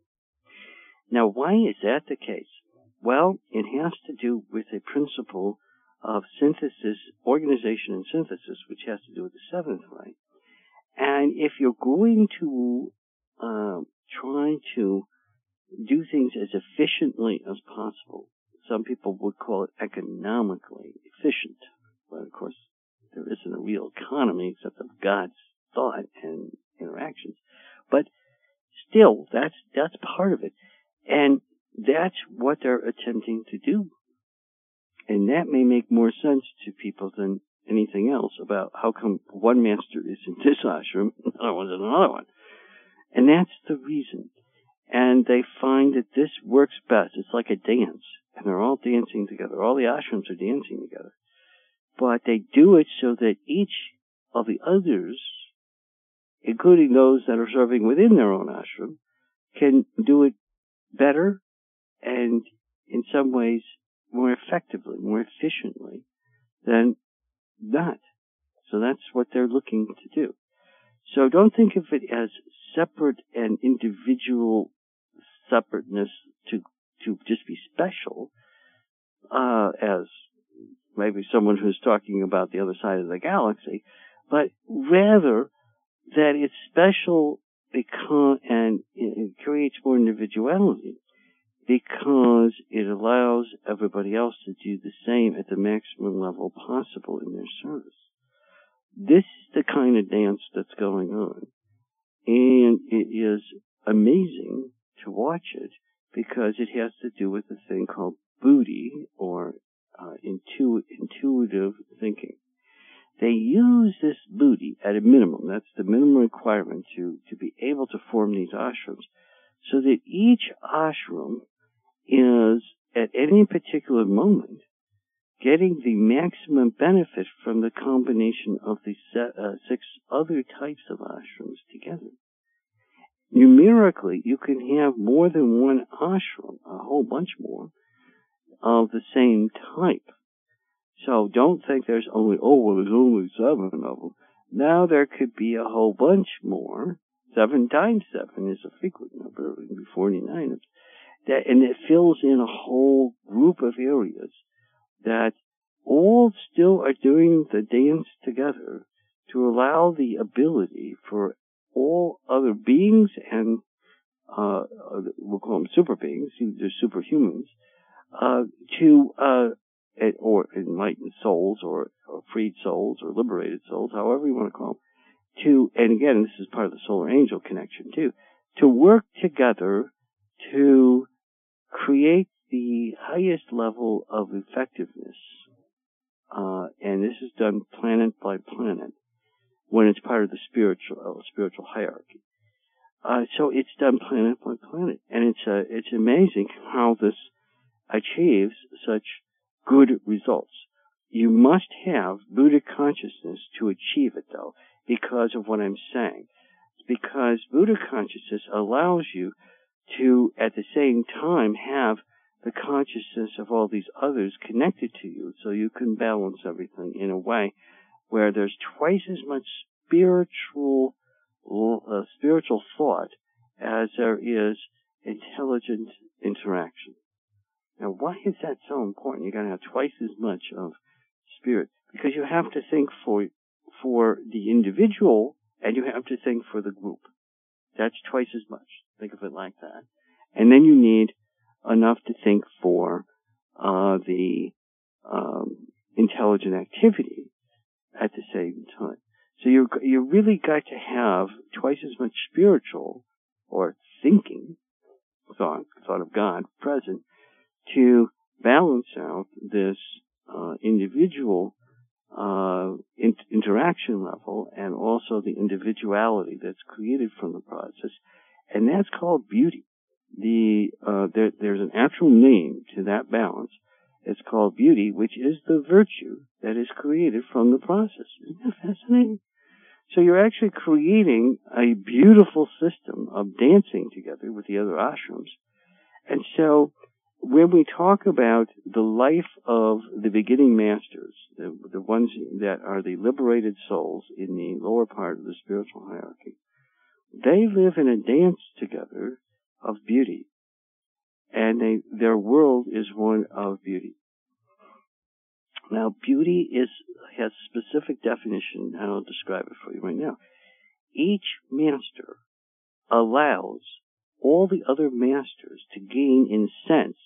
Now, why is that the case? Well, it has to do with a principle of synthesis, organization and synthesis, which has to do with the seventh ray. And if you're going to uh, try to do things as efficiently as possible, some people would call it economically efficient, but of course, there isn't a real economy except of God's thought and interactions. But still, that's that's part of it, and that's what they're attempting to do. And that may make more sense to people than anything else about how come one master is in this ashram, another one's in another one. And that's the reason. And they find that this works best. It's like a dance. And they're all dancing together. All the ashrams are dancing together. But they do it so that each of the others, including those that are serving within their own ashram, can do it better and in some ways more effectively, more efficiently than not. So that's what they're looking to do. So don't think of it as separate and individual separateness to to just be special, uh, as maybe someone who's talking about the other side of the galaxy, but rather that it's special because and it creates more individuality because it allows everybody else to do the same at the maximum level possible in their service. This is the kind of dance that's going on. And it is amazing to watch it because it has to do with a thing called buddhi or uh, intu- intuitive thinking. They use this buddhi at a minimum. That's the minimum requirement to, to be able to form these ashrams so that each ashram is at any particular moment getting the maximum benefit from the combination of the uh, six other types of ashrams together. Numerically, you can have more than one ashram, a whole bunch more, of the same type. So don't think there's only, oh, well, there's only seven of them. Now there could be a whole bunch more. Seven times seven is a frequent number. It can be 49 that, and it fills in a whole group of areas that all still are doing the dance together to allow the ability for all other beings and uh, we'll call them super beings, they're superhumans, uh, to uh, or enlightened souls or, or, freed souls or liberated souls, however you want to call them, to and again this is part of the solar angel connection too, to work together to create the highest level of effectiveness. Uh, and this is done planet by planet when it's part of the spiritual uh, spiritual hierarchy. Uh, so it's done planet by planet, and it's uh, it's amazing how this achieves such good results. You must have Buddha consciousness to achieve it, though, because of what I'm saying. Because Buddha consciousness allows you to, at the same time, have the consciousness of all these others connected to you so you can balance everything in a way where there's twice as much spiritual uh, spiritual thought as there is intelligent interaction. Now, why is that so important? You're going to have twice as much of spirit because you have to think for for the individual and you have to think for the group. That's twice as much. Think of it like that. And then you need enough to think for uh, the um, intelligent activity at the same time. So you you really got to have twice as much spiritual or thinking thought thought of God present to balance out this uh, individual uh, in- interaction level and also the individuality that's created from the process and that's called beauty. The uh, there, there's an actual name to that balance. It's called beauty, which is the virtue that is created from the process. Isn't that fascinating? So you're actually creating a beautiful system of dancing together with the other ashrams. And so when we talk about the life of the beginning masters, the, the ones that are the liberated souls in the lower part of the spiritual hierarchy, they live in a dance together of beauty. And they, their world is one of beauty. Now, beauty is, has specific definition, and I'll describe it for you right now. Each master allows all the other masters to gain in sense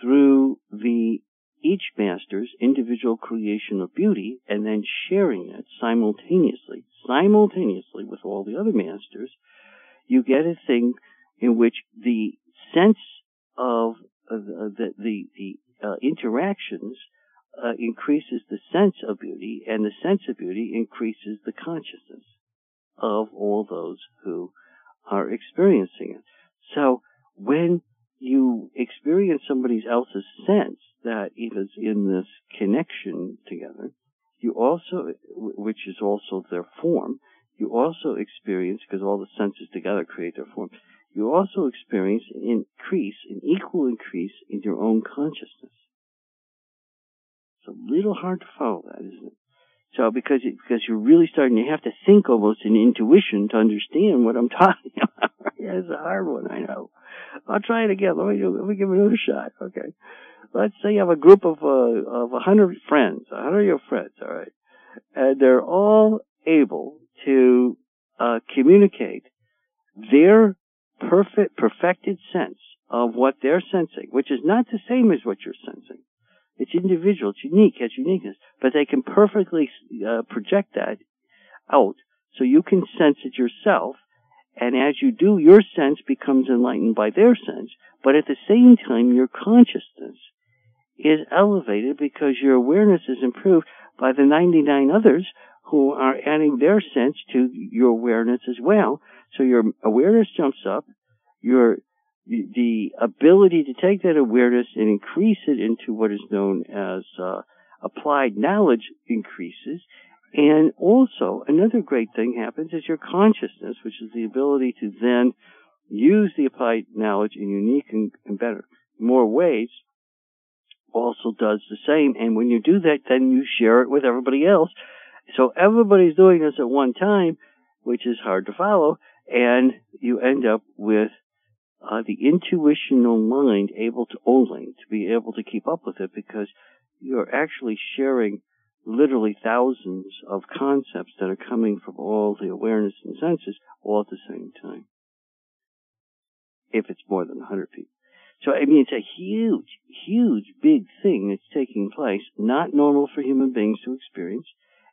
through the each master's individual creation of beauty and then sharing it simultaneously, simultaneously with all the other masters, you get a thing in which the sense of uh, the, the, the uh, interactions uh, increases the sense of beauty, and the sense of beauty increases the consciousness of all those who are experiencing it. So when you experience somebody else's sense that is in this connection together, you also, which is also their form, you also experience, because all the senses together create their form, you also experience an increase, an equal increase in your own consciousness. It's a little hard to follow that, isn't it? So because it, because you're really starting to have to think almost in intuition to understand what I'm <laughs> talking about. yeah, it's a hard one, I know. I'll try it again. Let me let me give it another shot. Okay. Let's say you have a group of uh, of a hundred friends, a hundred of your friends, all right, and they're all able to uh, communicate their perfect perfected sense of what they're sensing, which is not the same as what you're sensing. It's individual, it's unique, has uniqueness, but they can perfectly uh, project that out so you can sense it yourself. And as you do, your sense becomes enlightened by their sense, but at the same time, your consciousness is elevated because your awareness is improved by the 99 others who are adding their sense to your awareness as well. So your awareness jumps up, your the ability to take that awareness and increase it into what is known as uh, applied knowledge increases. And also, another great thing happens is your consciousness, which is the ability to then use the applied knowledge in unique and, and better, more ways, also does the same. And when you do that, then you share it with everybody else. So everybody's doing this at one time, which is hard to follow, and you end up with uh, the intuitional mind able to only to be able to keep up with it because you're actually sharing literally thousands of concepts that are coming from all the awareness and senses all at the same time. If it's more than 100 people. So, I mean, it's a huge, huge, big thing that's taking place, not normal for human beings to experience,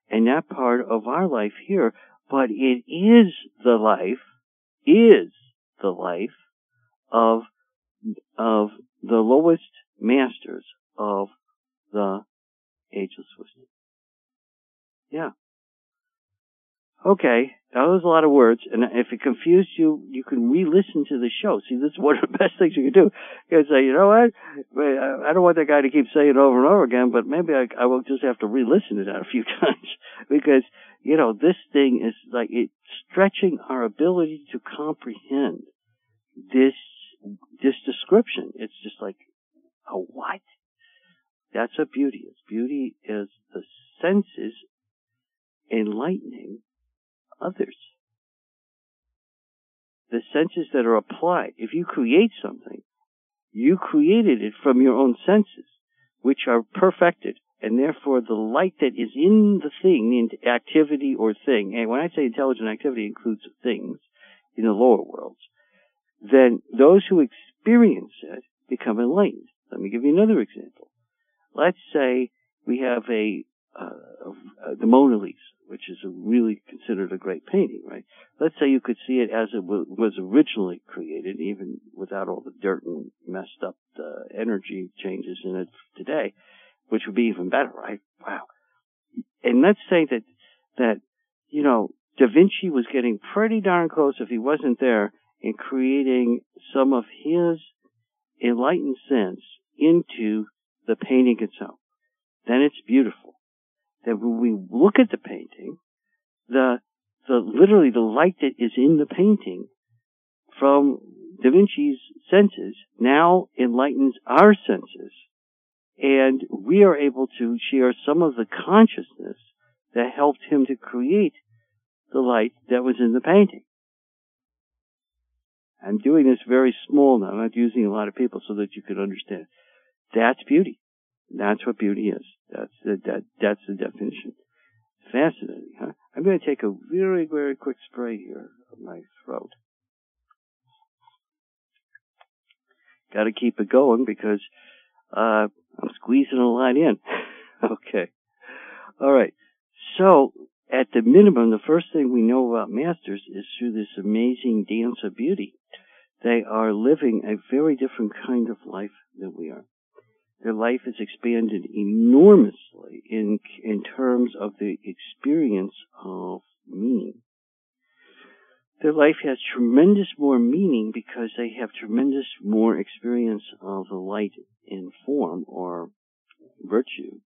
and not part of our life here, but it is the life, is the life of of the lowest masters of the ageless wisdom. Yeah. Okay, that was a lot of words, and if it confused you, you can re-listen to the show. See, this is one of the <laughs> best things you can do. You can say, you know what, I don't want that guy to keep saying it over and over again, but maybe I, I will just have to re-listen to that a few <laughs> times because you know this thing is like it's stretching our ability to comprehend this this description. It's just like, a what? That's what beauty is. Beauty is the senses enlightening others. The senses that are applied. If you create something, you created it from your own senses, which are perfected, and therefore the light that is in the thing, in activity or thing, and when I say intelligent activity includes things in the lower worlds, then those who experience it become enlightened. Let me give you another example. Let's say we have a, uh, uh, the Mona Lisa, which is really considered a great painting, right? Let's say you could see it as it was originally created, even without all the dirt and messed up uh, energy changes in it today, which would be even better, right? Wow. And let's say that that you know Da Vinci was getting pretty darn close if he wasn't there in creating some of his enlightened sense into the painting itself. Then it's beautiful. Then when we look at the painting, the, the, literally the light that is in the painting from Da Vinci's senses now enlightens our senses and we are able to share some of the consciousness that helped him to create the light that was in the painting. I'm doing this very small now. I'm not using a lot of people so that you can understand. That's beauty. That's what beauty is. That's the, that, that's the definition. Fascinating, huh? I'm going to take a very, very quick spray here of my throat. Got to keep it going because uh, I'm squeezing a lot in. <laughs> okay. All right. So, at the minimum, the first thing we know about masters is through this amazing dance of beauty. They are living a very different kind of life than we are. Their life is expanded enormously in, in terms of the experience of meaning. Their life has tremendous more meaning because they have tremendous more experience of the light in form or virtue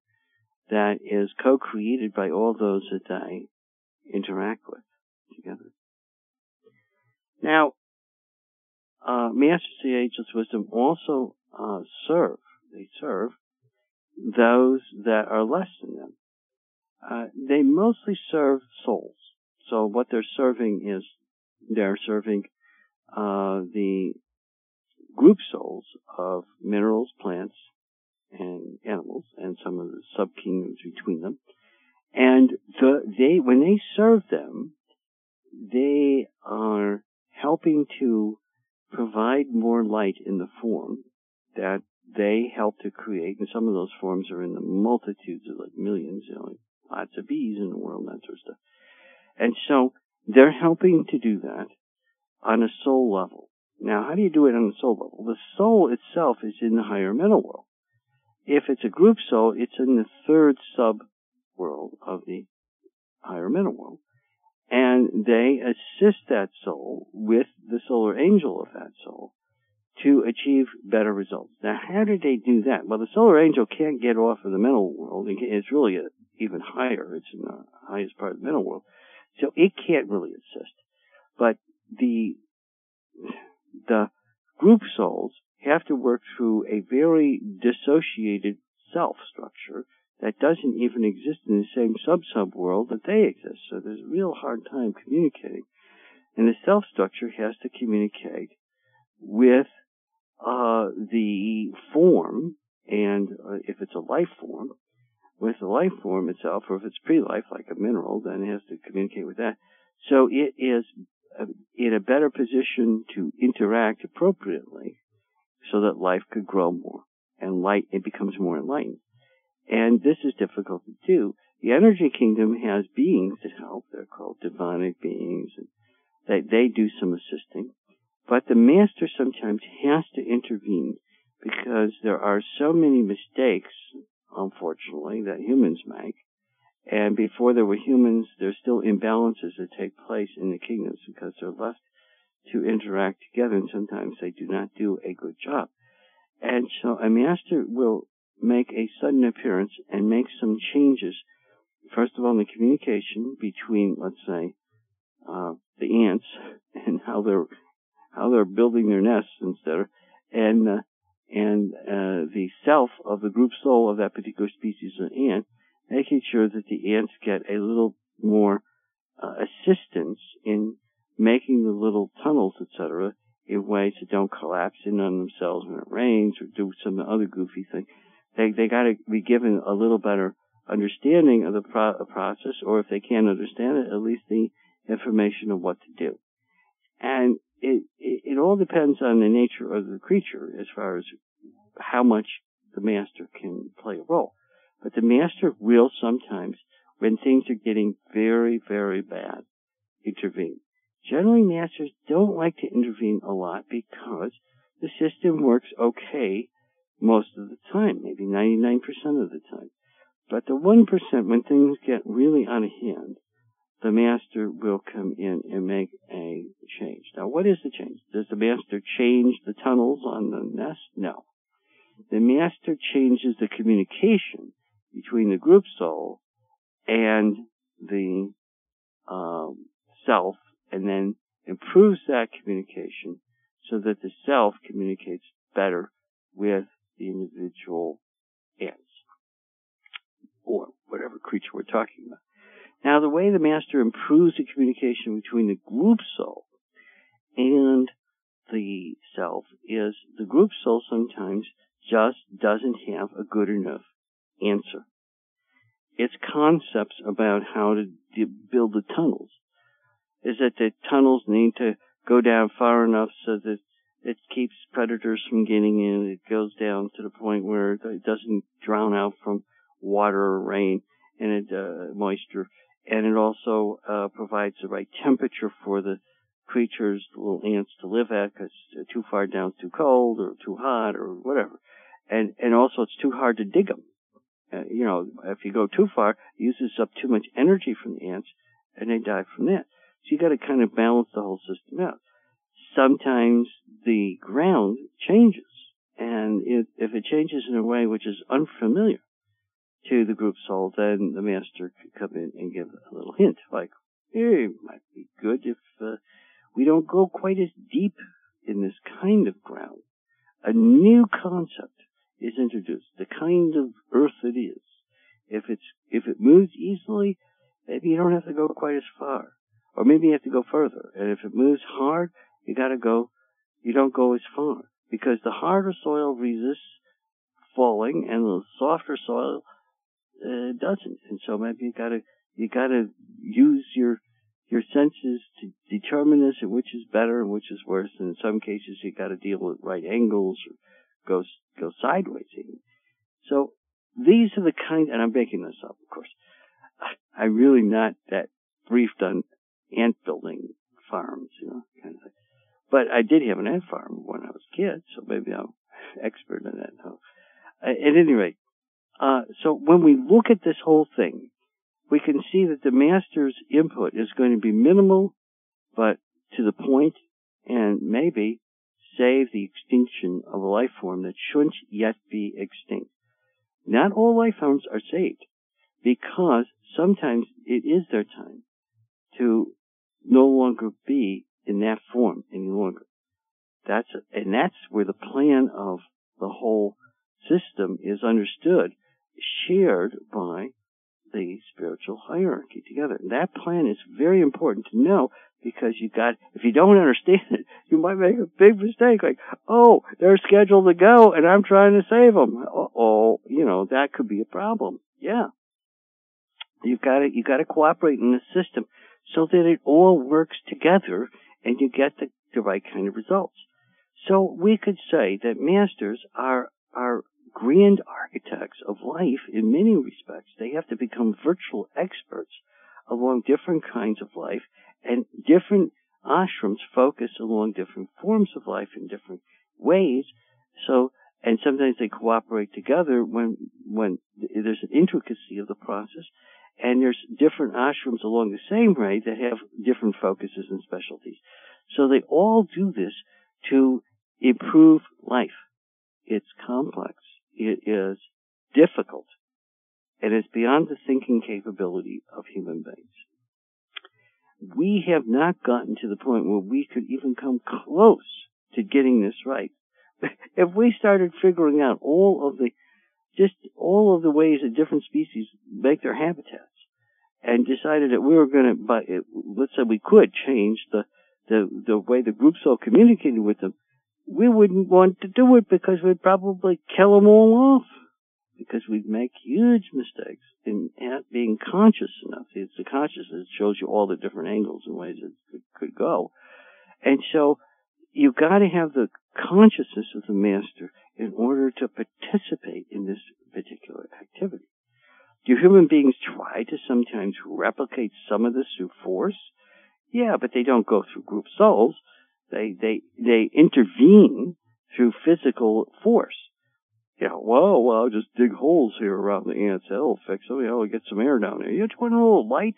that is co-created by all those that they interact with together. Now, uh, Masters of the Ageless Wisdom also uh, serve, they serve those that are less than them. Uh, they mostly serve souls. So what they're serving is they're serving uh, the group souls of minerals, plants, and animals, and some of the subkingdoms between them. And the, they, when they serve them, they are helping to provide more light in the form that they help to create, and some of those forms are in the multitudes of like millions, you know, lots of bees in the world, that sort of stuff. And so they're helping to do that on a soul level. Now, how do you do it on a soul level? The soul itself is in the higher mental world. If it's a group soul, it's in the third sub world of the higher mental world. And they assist that soul with the solar angel of that soul to achieve better results. Now, how do they do that? Well, the solar angel can't get off of the mental world. It's really a, even higher. It's in the highest part of the mental world. So it can't really assist. But the, the group souls have to work through a very dissociated self structure that doesn't even exist in the same sub-sub world that they exist. So there's a real hard time communicating. And the self structure has to communicate with uh, the form, and uh, if it's a life form, with the life form itself, or if it's pre-life, like a mineral, then it has to communicate with that. So it is uh, in a better position to interact appropriately so that life could grow more and light, it becomes more enlightened. And this is difficult to do. The energy kingdom has beings that help. They're called demonic beings. And they, they do some assisting. But the master sometimes has to intervene because there are so many mistakes, unfortunately, that humans make. And before there were humans, there's still imbalances that take place in the kingdoms because they're left to interact together and sometimes they do not do a good job. And so a master will make a sudden appearance and make some changes. First of all, in the communication between, let's say, uh, the ants <laughs> and how they're how they're building their nests of, and uh, and uh, the self of the group soul of that particular species of ant, making sure that the ants get a little more uh, assistance in making the little tunnels, etc., in ways that don't collapse in on themselves when it rains or do some other goofy thing. They they got to be given a little better understanding of the pro- process, or if they can't understand it, at least the information of what to do. And it, it, it all depends on the nature of the creature as far as how much the master can play a role. But the master will sometimes, when things are getting very, very bad, intervene. Generally, masters don't like to intervene a lot because the system works okay most of the time, maybe 99% of the time. But the 1% when things get really out of hand, the master will come in and make a change. Now, what is the change? Does the master change the tunnels on the nest? No. The master changes the communication between the group soul and the um, self, and then improves that communication so that the self communicates better with the individual ants or whatever creature we're talking about. Now, the way the master improves the communication between the group soul and the self is the group soul sometimes just doesn't have a good enough answer. Its concepts about how to build the tunnels is that the tunnels need to go down far enough so that it keeps predators from getting in. It goes down to the point where it doesn't drown out from water or rain and it uh, moisture, and it also uh, provides the right temperature for the creatures, the little ants, to live at because too far down, too cold or too hot or whatever, and and also it's too hard to dig them. Uh, you know, if you go too far, it uses up too much energy from the ants, and they die from that. So you got to kind of balance the whole system out. Sometimes the ground changes, and if it changes in a way which is unfamiliar to the group soul, then the master could come in and give a little hint, like, "Hey, it might be good if uh, we don't go quite as deep in this kind of ground." A new concept is introduced, the kind of earth it is. If it's if it moves easily, maybe you don't have to go quite as far, or maybe you have to go further. And if it moves hard, you got to go. You don't go as far because the harder soil resists falling, and the softer soil uh, doesn't. And so maybe you got to you got to use your your senses to determine this, and which is better and which is worse. And in some cases, you got to deal with right angles or go go sideways even. So these are the kind, and I'm making this up, of course. I'm really not that briefed on ant building farms, you know, kind of thing. But I did have an ant farm when I was a kid, so maybe I'm expert in that now. At any rate, uh, so when we look at this whole thing, we can see that the master's input is going to be minimal, but to the point, and maybe save the extinction of a life form that shouldn't yet be extinct. Not all life forms are saved because sometimes it is their time to no longer be in that form any longer. That's and that's where the plan of the whole system is understood, shared by the spiritual hierarchy together. And that plan is very important to know because you got, if you don't understand it, you might make a big mistake. Like, oh, they're scheduled to go and I'm trying to save them. Oh, you know, that could be a problem. Yeah. You've got to, you got to cooperate in the system so that it all works together and you get the, the right kind of results. So we could say that masters are, are grand architects of life in many respects. They have to become virtual experts along different kinds of life and different ashrams focus along different forms of life in different ways. So, and sometimes they cooperate together when, when there's an intricacy of the process. And there's different ashrams along the same way that have different focuses and specialties. So they all do this to improve life. It's complex. It is difficult. And it's beyond the thinking capability of human beings we have not gotten to the point where we could even come close to getting this right. <laughs> if we started figuring out all of the, just all of the ways that different species make their habitats and decided that we were going to, but let's say we could change the, the, the way the group soul communicated with them, we wouldn't want to do it because we'd probably kill them all off because we'd make huge mistakes in being conscious enough. It's the consciousness that shows you all the different angles and ways it could, could go. And so you've got to have the consciousness of the master in order to participate in this particular activity. Do human beings try to sometimes replicate some of this through force? Yeah, but they don't go through group souls. They, they, they intervene through physical force. Yeah, well, well, I'll just dig holes here around the ants. That'll fix them. You know, get some air down there. You just want a little light.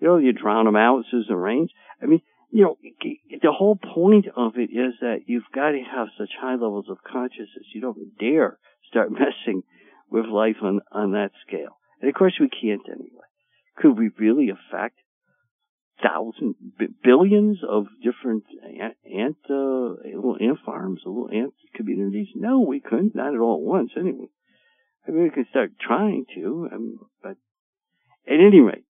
You know, you drown them out as it rains. I mean, you know, the whole point of it is that you've got to have such high levels of consciousness. You don't dare start <laughs> messing with life on, on that scale. And of course we can't anyway. Could we really affect thousands, billions of different ant, ant uh, little ant farms, little ant communities? No, we couldn't. Not at all at once, anyway. I mean, we could start trying to, um, but at any rate,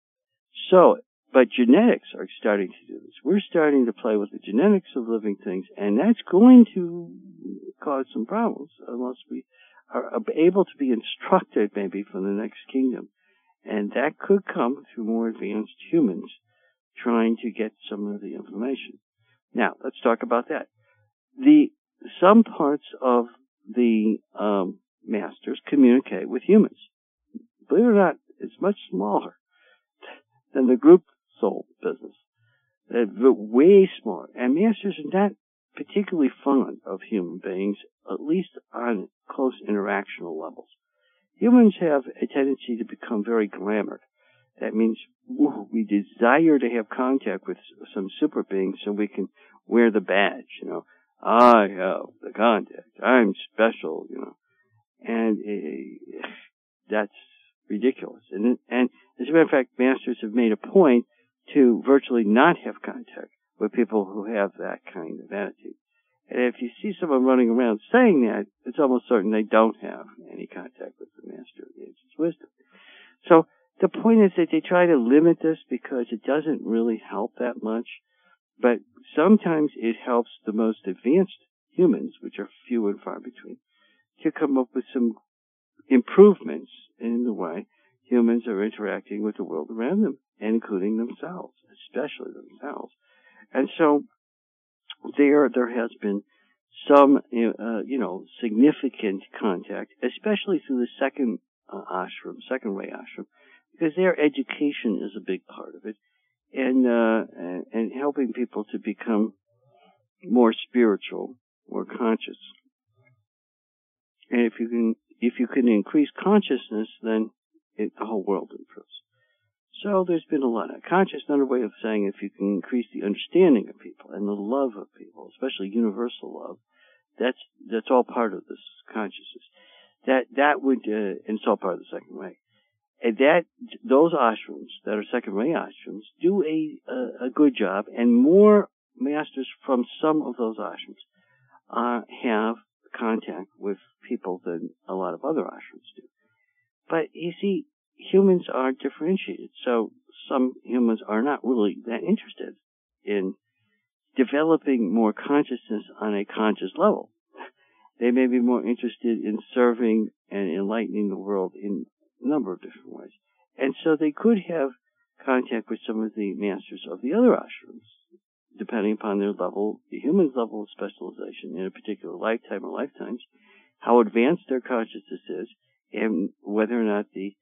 so, but genetics are starting to do this. We're starting to play with the genetics of living things, and that's going to cause some problems unless we are able to be instructed maybe from the next kingdom. And that could come through more advanced humans trying to get some of the information. Now, let's talk about that. The some parts of the um, masters communicate with humans. Believe it or not, it's much smaller than the group soul business. They're way smaller. And masters are not particularly fond of human beings, at least on close interactional levels. Humans have a tendency to become very glamored. That means we desire to have contact with some super being so we can wear the badge, you know. I have the contact. I'm special, you know. And uh, that's ridiculous. And, and as a matter of fact, masters have made a point to virtually not have contact with people who have that kind of attitude. And if you see someone running around saying that, it's almost certain they don't have any contact with the master of the ageless wisdom. So the point is that they try to limit this because it doesn't really help that much. But sometimes it helps the most advanced humans, which are few and far between, to come up with some improvements in the way humans are interacting with the world around them, including themselves, especially themselves. And so there, there has been some, uh, you know, significant contact, especially through the second uh, ashram, second ray ashram, because their education is a big part of it and, uh, and, helping people to become more spiritual, more conscious. And if you can, if you can increase consciousness, then it, the whole world improves. So there's been a lot of conscious another way of saying if you can increase the understanding of people and the love of people, especially universal love, that's that's all part of this consciousness. That that would uh, and it's all part of the second ray. And that those ashrams that are second ray ashrams do a, a, a good job, and more masters from some of those ashrams uh, have contact with people than a lot of other ashrams do. But you see, humans are differentiated, so some humans are not really that interested in developing more consciousness on a conscious level. They may be more interested in serving and enlightening the world in a number of different ways. And so they could have contact with some of the masters of the other ashrams, depending upon their level, the human's level of specialization in a particular lifetime or lifetimes, how advanced their consciousness is, and whether or not the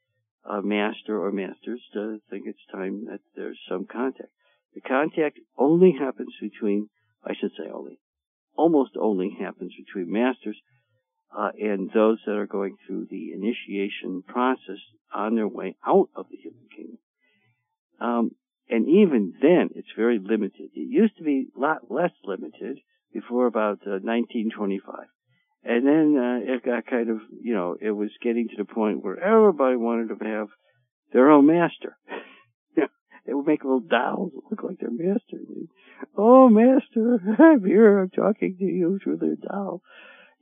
uh, master or masters uh, think it's time that there's some contact. The contact only happens between, I should say only, almost only happens between masters uh, and those that are going through the initiation process on their way out of the human kingdom. Um, and even then, it's very limited. It used to be a lot less limited before about uh, 1925. And then uh, it got kind of, you know, it was getting to the point where everybody wanted to have their own master. <laughs> they would make little dolls that look like their master. oh, master, <laughs> I'm here. I'm talking to you through their doll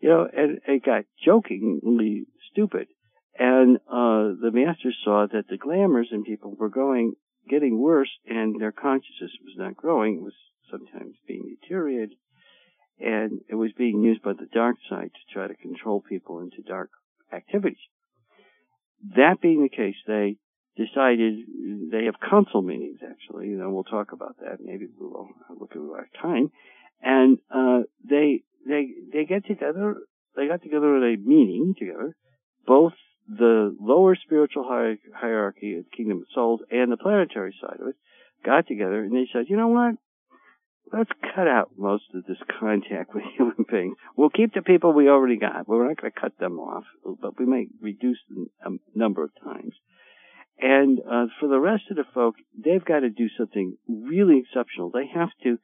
you know, and it got jokingly stupid. And uh, the masters saw that the glamours in people were going, getting worse, and their consciousness was not growing. It was sometimes being deteriorated, and it was being used by the dark side to try to control people into dark activities. That being the case, they decided they have council meetings actually, and we'll talk about that. Maybe we'll look at our time. And uh, they they they get together. They got together at a meeting together. Both the lower spiritual hierarchy of Kingdom of Souls and the planetary side of it got together, and they said, you know what? Let's cut out most of this contact with <laughs> human beings. We'll keep the people we already got. We're not going to cut them off, but we may reduce the number of times. And uh, for the rest of the folk, they've got to do something really exceptional. They have to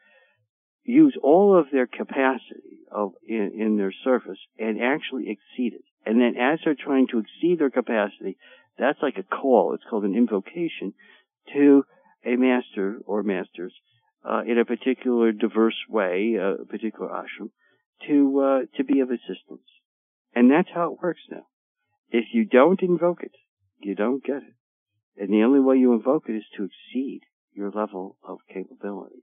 use all of their capacity of in, in their surface and actually exceed it. And then as they're trying to exceed their capacity, that's like a call. It's called an invocation to a master or masters uh, in a particular diverse way, a particular ashram, to uh, to be of assistance. And that's how it works now. If you don't invoke it, you don't get it. And the only way you invoke it is to exceed your level of capability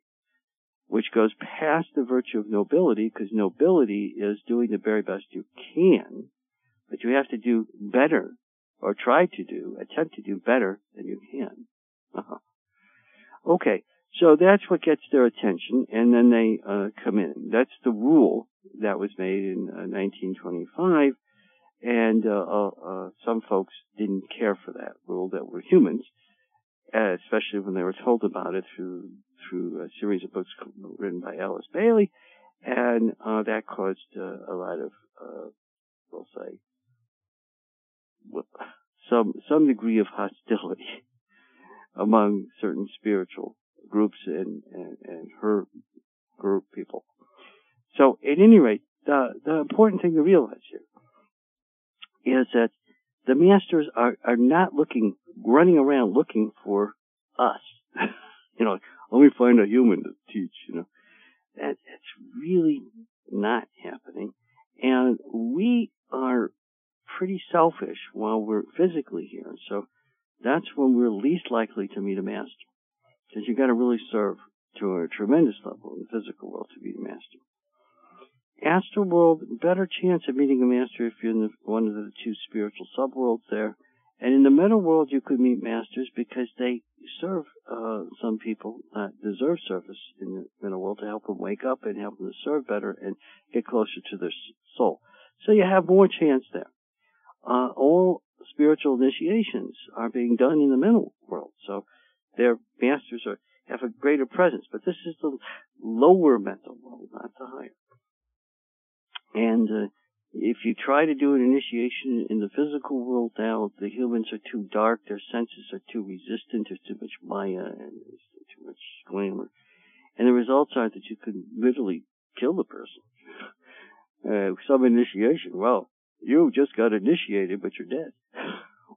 which goes past the virtue of nobility, because nobility is doing the very best you can, but you have to do better, or try to do, attempt to do better than you can. Uh-huh. Okay, So that's what gets their attention, and then they uh, come in. That's the rule that was made in uh, 1925, and uh, uh, uh, some folks didn't care for that rule that were humans, especially when they were told about it through through a series of books written by Alice Bailey, and uh, that caused a lot of, we'll say, some some degree of hostility <laughs> among certain spiritual groups and, and, and her group people. So at any rate, the, the important thing to realize here is that the masters are, are not looking, running around looking for us. <laughs> you know, let me find a human to teach, you know. That, that's really not happening. And we are pretty selfish while we're physically here. So that's when we're least likely to meet a master. Because you've got to really serve to a tremendous level in the physical world to be a master. Astral world, better chance of meeting a master if you're in the, one of the two spiritual subworlds there. And in the mental world, you could meet masters because they serve uh, some people that deserve service in the mental world to help them wake up and help them to serve better and get closer to their soul. So you have more chance there. Uh, all spiritual initiations are being done in the mental world. So their masters are, have a greater presence. But this is the lower mental world, not the higher. And uh, if you try to do an initiation in the physical world now, the humans are too dark, their senses are too resistant, there's too much maya and there's too much glamour. And the results are that you could literally kill the person. Uh, some initiation, well, you just got initiated, but you're dead. <gasps>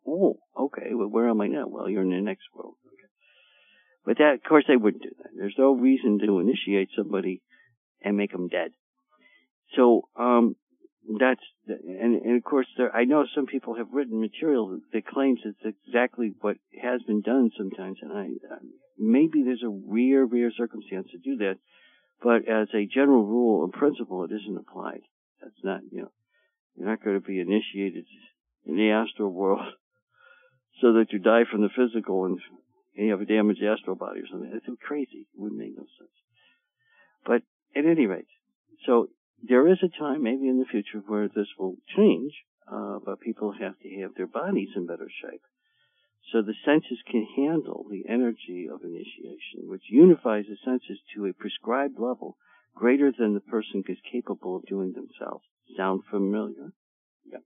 oh, okay, well, where am I now? Well, you're in the next world. Okay. But that, of course, they wouldn't do that. There's no reason to initiate somebody and make them dead. So, um, that's, and, and of course, there, I know some people have written material that claims it's exactly what has been done sometimes, and I, maybe there's a rare, rare circumstance to do that, but as a general rule and principle, it isn't applied. That's not, you know, you're not going to be initiated in the astral world <laughs> so that you die from the physical and you have a damaged astral body or something. That's crazy. It wouldn't make no sense. But at any rate, so there is a time maybe in the future where this will change, uh, but people have to have their bodies in better shape. So the senses can handle the energy of initiation, which unifies the senses to a prescribed level greater than the person is capable of doing themselves. Sound familiar? Yeah.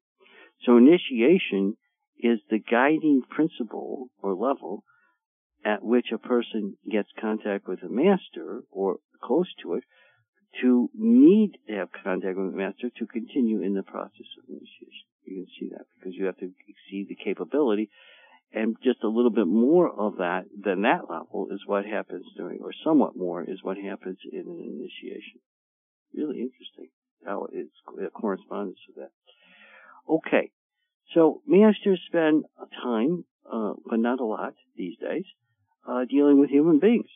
So initiation is the guiding principle or level at which a person gets contact with a master or close to it to need to have contact with a master to continue in the process of initiation. You can see that because you have to exceed the capability and just a little bit more of that than that level is what happens during, or somewhat more is what happens in an initiation. Really interesting how it's it corresponds to that. Okay, so masters spend time, uh, but not a lot these days, uh, dealing with human beings.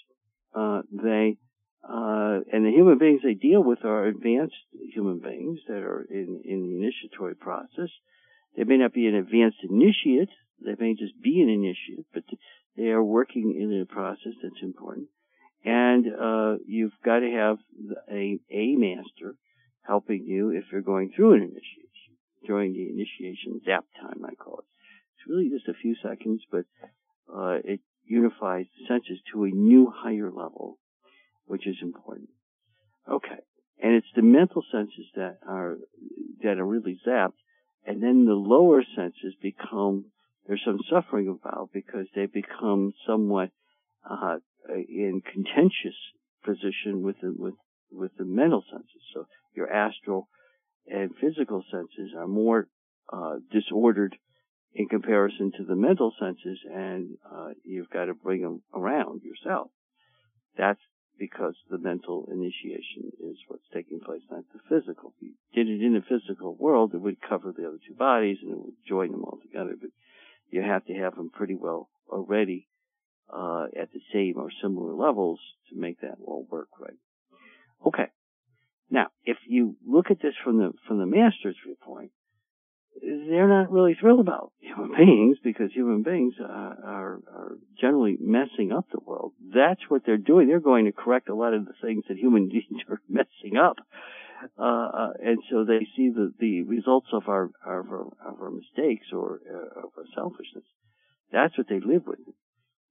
Uh, they uh, and the human beings they deal with are advanced human beings that are in, in the initiatory process. They may not be an advanced initiate. They may just be an initiate, but they are working in a process that's important. And uh, you've got to have a a master helping you if you're going through an initiation. During the initiation zap time, I call it. It's really just a few seconds, but uh, it unifies the senses to a new higher level, which is important. Okay. And it's the mental senses that are, that are really zapped. And then the lower senses become, there's some suffering about because they become somewhat, uh, in contentious position with the, with, with the mental senses. So your astral and physical senses are more uh, disordered in comparison to the mental senses, and uh, you've got to bring them around yourself. That's because the mental initiation is what's taking place, not the physical. If you did it in the physical world, it would cover the other two bodies and it would join them all together, but you have to have them pretty well already uh, at the same or similar levels to make that all work right. Okay. Now, if you look at this from the from the master's viewpoint, they're not really thrilled about human <laughs> beings because human beings uh, are, are generally messing up the world. That's what they're doing. They're going to correct a lot of the things that human <laughs> beings are messing up. Uh, uh, and so they see the, the results of our, of our, of our mistakes or uh, of our selfishness. That's what they live with.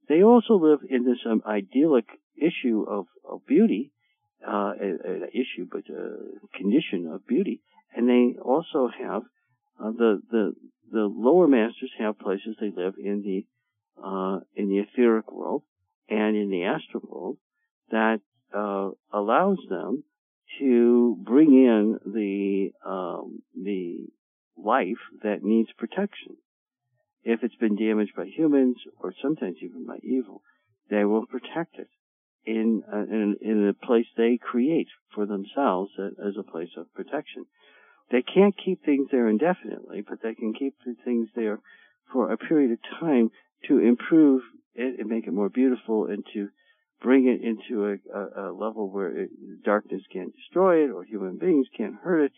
They also live in this um, idyllic issue of, of beauty, uh, an issue, but a condition of beauty. And they also have uh, the the the lower masters have places they live in the uh, in the etheric world and in the astral world that uh, allows them to bring in the um, the life that needs protection. If it's been damaged by humans or sometimes even by evil, they will protect it in uh, in, in a place they create for themselves as a place of protection. They can't keep things there indefinitely, but they can keep the things there for a period of time to improve it and make it more beautiful and to bring it into a, a, a level where it, darkness can't destroy it or human beings can't hurt it.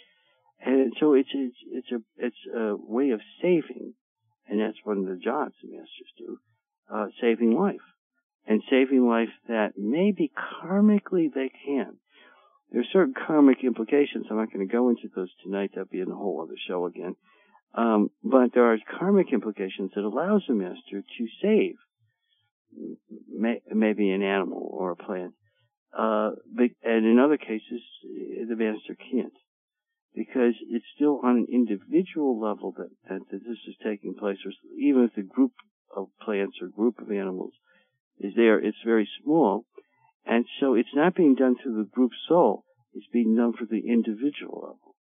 And so it's, it's, it's a, it's a way of saving. And that's one of the jobs the masters do, uh, saving life and saving life that maybe karmically they can. There's certain karmic implications. I'm not going to go into those tonight. That'd be in a whole other show again. Um, but there are karmic implications that allows the master to save may, maybe an animal or a plant. Uh, but, and in other cases, the master can't because it's still on an individual level that, that, that this is taking place, or even if the group of plants or group of animals is there, it's very small. And so it's not being done through the group soul. It's being done for the individual level.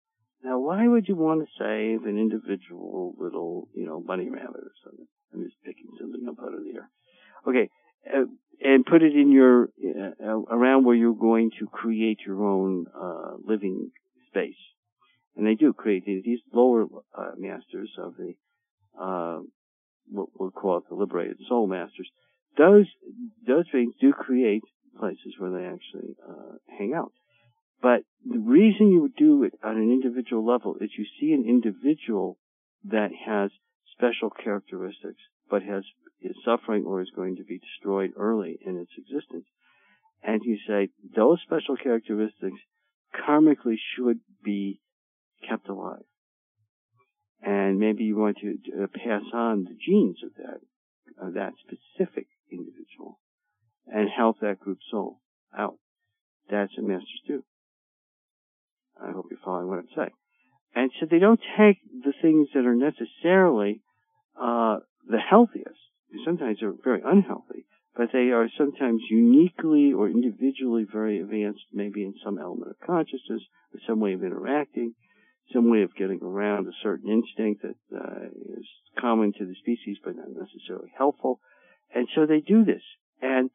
Now, why would you want to save an individual little, you know, bunny rabbit or something? I'm just picking something up out of the air. Okay, uh, and put it in your uh, around where you're going to create your own uh, living space. And they do create these, lower uh, masters of the uh, what we'll call it the liberated soul masters. Those those beings do create places where they actually uh, hang out. But the reason you would do it on an individual level is you see an individual that has special characteristics, but has is suffering or is going to be destroyed early in its existence. And you say those special characteristics karmically should be kept alive. And maybe you want to uh, pass on the genes of that, of that specific individual and help that group soul out. That's what masters do. I hope you're following what I'm saying. And so they don't take the things that are necessarily uh, the healthiest. Sometimes they're very unhealthy, but they are sometimes uniquely or individually very advanced, maybe in some element of consciousness or some way of interacting, some way of getting around a certain instinct that uh, is common to the species but not necessarily helpful. And so they do this. And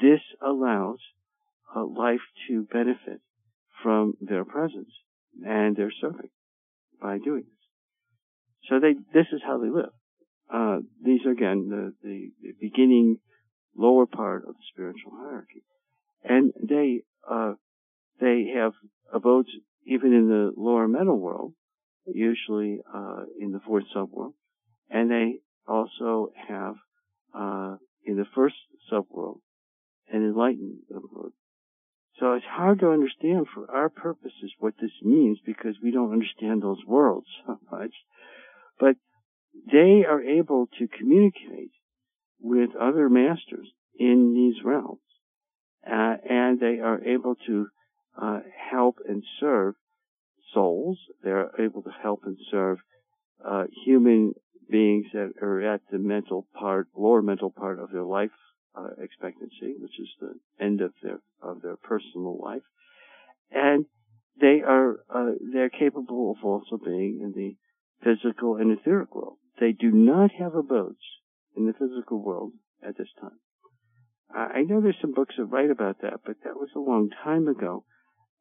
this allows uh, life to benefit from their presence and their serving by doing this. So they, this is how they live. Uh, these are again the, the, the, beginning lower part of the spiritual hierarchy. And they, uh, they have abodes even in the lower mental world, usually, uh, in the fourth subworld. And they also have, uh, in the first subworld, an enlightened abode. So it's hard to understand for our purposes what this means because we don't understand those worlds <laughs> so much. But they are able to communicate with other masters in these realms. Uh, and they are able to uh, help and serve souls. They're able to help and serve uh, human beings that are at the mental part, lower mental part of their life uh, expectancy, which is the end of their of their personal life, and they are uh, they're capable of also being in the physical and etheric world. They do not have abodes in the physical world at this time. I know there's some books that write about that, but that was a long time ago,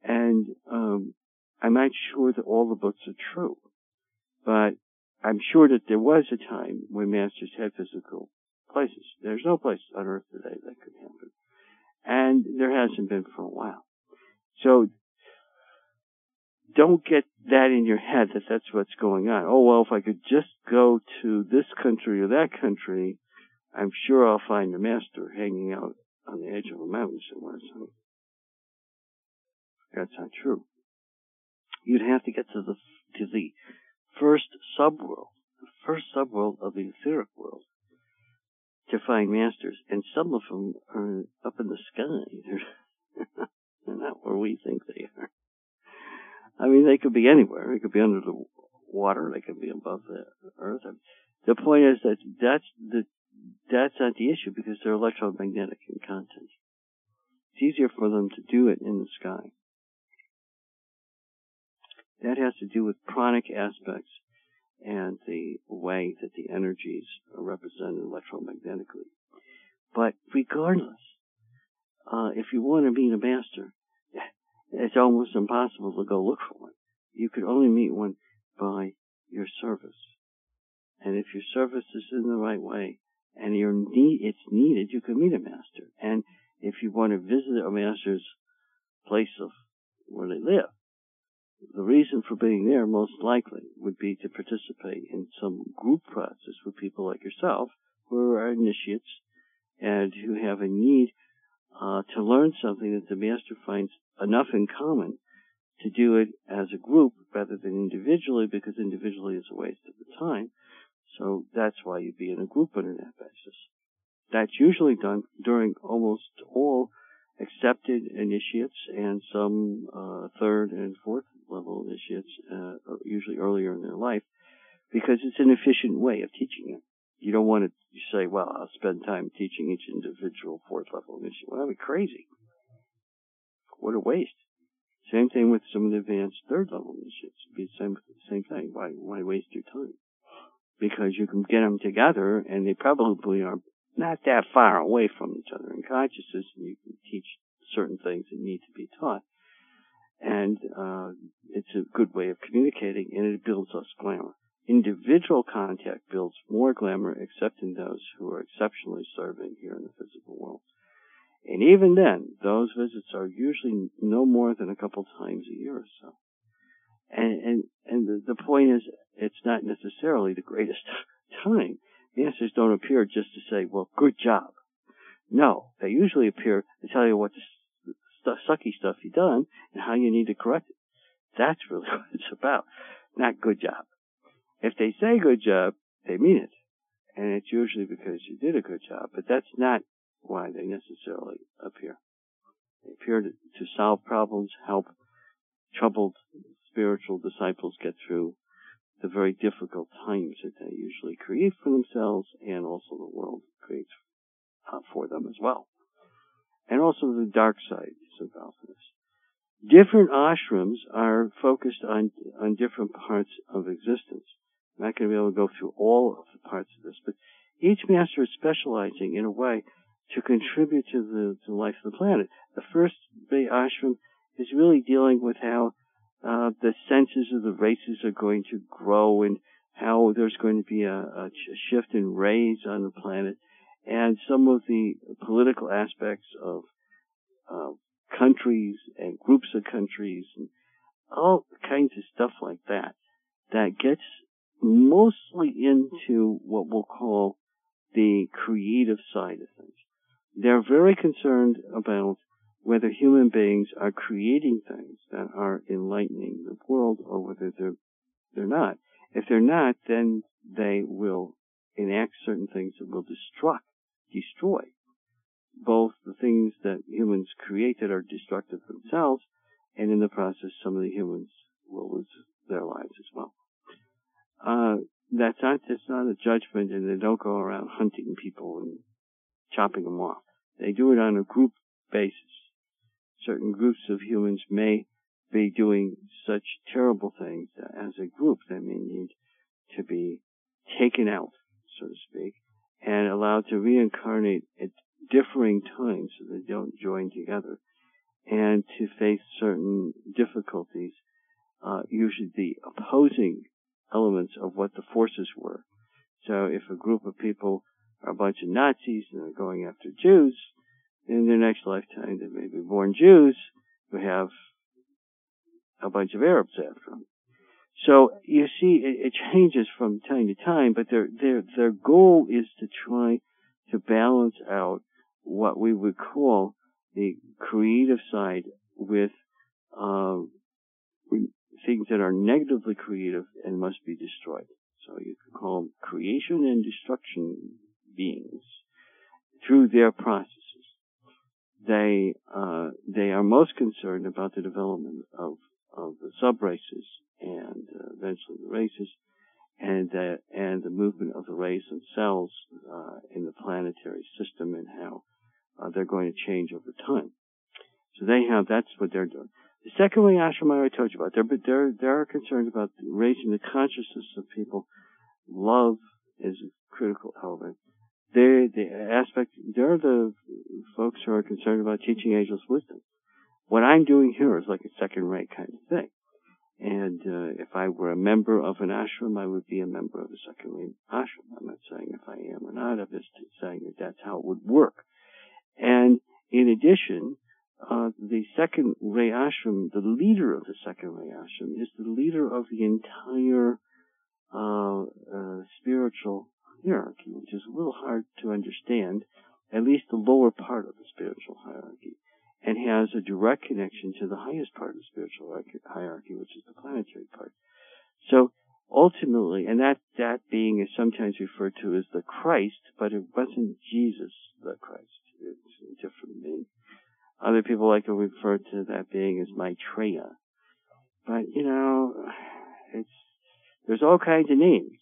and um, I'm not sure that all the books are true. But I'm sure that there was a time when masters had physical places. There's no place on earth today that could happen. And there hasn't been for a while. So don't get that in your head that that's what's going on. Oh well, if I could just go to this country or that country, I'm sure I'll find a master hanging out on the edge of a mountain somewhere. So that's not true. You'd have to get to the to the first subworld, the first subworld of the etheric world, to find masters, and some of them are up in the sky. <laughs> They're, not where we think they are. I mean, they could be anywhere. They could be under the water. They could be above the earth. The point is that that's the that's not the issue because they're electromagnetic in content. It's easier for them to do it in the sky. That has to do with pranic aspects and the way that the energies are represented electromagnetically. But regardless, uh, if you want to meet a master, it's almost impossible to go look for one. You could only meet one by your service. And if your service is in the right way and need, it's needed, you can meet a master. And if you want to visit a master's place of where they live, the reason for being there most likely would be to participate in some group process with people like yourself who are initiates and who have a need uh, to learn something that the master finds enough in common to do it as a group rather than individually because individually is a waste of the time. So that's why you'd be in a group on that basis. That's usually done during almost all accepted initiates and some uh, third and fourth level initiates, uh, usually earlier in their life, because it's an efficient way of teaching it. You don't want to say, well, I'll spend time teaching each individual fourth level initiate. Well, that'd be crazy. What a waste. Same thing with some of the advanced third level initiates. It'd be the same, same thing. Why, why waste your time? Because you can get them together and they probably are not that far away from each other in consciousness and you can teach certain things that need to be taught. And, uh, it's a good way of communicating and it builds us glamour. Individual contact builds more glamour except in those who are exceptionally serving here in the physical world. And even then, those visits are usually no more than a couple times a year or so. And, and, and the, the point is, it's not necessarily the greatest <laughs> time. Answers don't appear just to say, well, good job. No, they usually appear to tell you what the st- sucky stuff you've done and how you need to correct it. That's really <laughs> what it's about, not good job. If they say good job, they mean it. And it's usually because you did a good job, but that's not why they necessarily appear. They appear to, to solve problems, help troubled spiritual disciples get through the very difficult times that they usually create for themselves and also the world creates uh, for them as well. And also the dark side involved in. Different ashrams are focused on, on different parts of existence. I'm not going to be able to go through all of the parts of this, but each master is specializing in a way to contribute to the, to the life of the planet. The first Ray Ashram is really dealing with how uh, the senses of the races are going to grow and how there's going to be a, a shift in rays on the planet and some of the political aspects of uh, countries and groups of countries and all kinds of stuff like that that gets mostly into what we'll call the creative side of things. They're very concerned about whether human beings are creating things that are enlightening the world or whether they're, they're not. If they're not, then they will enact certain things that will destruct, destroy both the things that humans create that are destructive themselves, and in the process, some of the humans will lose their lives as well. Uh, that's not, it's not a judgment, and they don't go around hunting people and chopping them off. They do it on a group basis. Certain groups of humans may be doing such terrible things as a group that may need to be taken out, so to speak, and allowed to reincarnate at differing times so they don't join together and to face certain difficulties, uh, usually the opposing elements of what the forces were. So if a group of people are a bunch of Nazis and they're going after Jews, in their next lifetime they may be born Jews who have a bunch of Arabs after them. So you see, it, it changes from time to time, but their their their goal is to try to balance out what we would call the creative side with uh, things that are negatively creative and must be destroyed. So you could call them creation and destruction beings through their processes. They uh, they are most concerned about the development of of the sub races and uh, eventually the races, and uh, and the movement of the rays themselves uh, in the planetary system and how uh, they're going to change over time. So they have that's what they're doing. The second way ashram I told you about, they're they're they're concerned about raising the consciousness of people. Love is a critical element. They the aspect they're the folks who are concerned about teaching ageless wisdom. What I'm doing here is like a second ray kind of thing. And uh, if I were a member of an ashram, I would be a member of a second ray ashram. I'm not saying if I am or not. I'm just saying that that's how it would work. And in addition, uh, the second Ray Ashram, the leader of the second Ray Ashram, is the leader of the entire uh, uh, spiritual hierarchy, which is a little hard to understand, at least the lower part of the spiritual hierarchy, and has a direct connection to the highest part of the spiritual hierarchy, which is the planetary part. So ultimately, and that, that being is sometimes referred to as the Christ, but it wasn't Jesus the Christ. It's a different name. Other people like to refer to that being as Maitreya. But, you know, it's, there's all kinds of names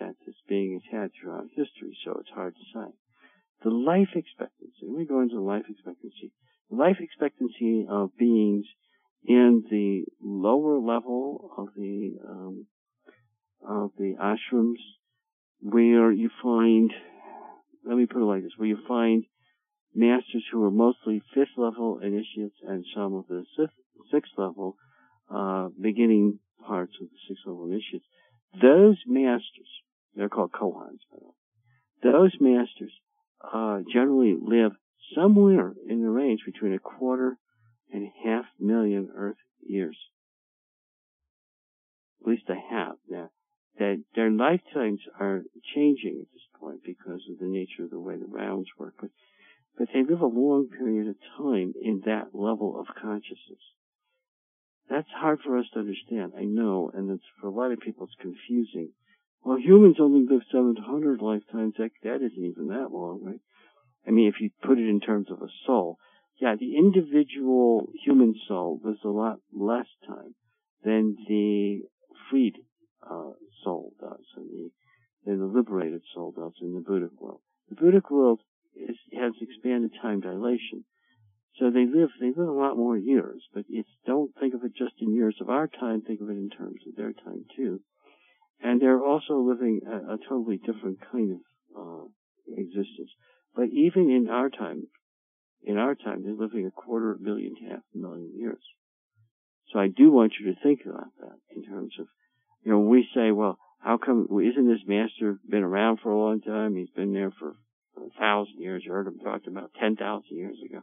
that being had throughout history, so it's hard to say. The life expectancy, let me go into life expectancy. The life expectancy of beings in the lower level of the, um, of the ashrams where you find, let me put it like this, where you find masters who are mostly fifth level initiates and some of the sixth level uh, beginning parts of the sixth level initiates. Those masters, they're called Chohans. Those masters uh, generally live somewhere in the range between a quarter and half million Earth years. At least a have. Now, that their lifetimes are changing at this point because of the nature of the way the rounds work. But but they live a long period of time in that level of consciousness. That's hard for us to understand, I know, and it's for a lot of people it's confusing. Well, humans only live 700 lifetimes. That, that isn't even that long, right? I mean, if you put it in terms of a soul, yeah, the individual human soul lives a lot less time than the freed uh, soul does, and the, than the liberated soul does in the Buddhic world. The Buddhic world is, has expanded time dilation. So they live, they live a lot more years, but it's, don't think of it just in years of our time, think of it in terms of their time too. And they're also living a, a totally different kind of, uh, existence. But even in our time, in our time, they're living a quarter of a million half a million years. So I do want you to think about that in terms of, you know, we say, well, how come, isn't this master been around for a long time? He's been there for a thousand years. You heard him talked about 10,000 years ago.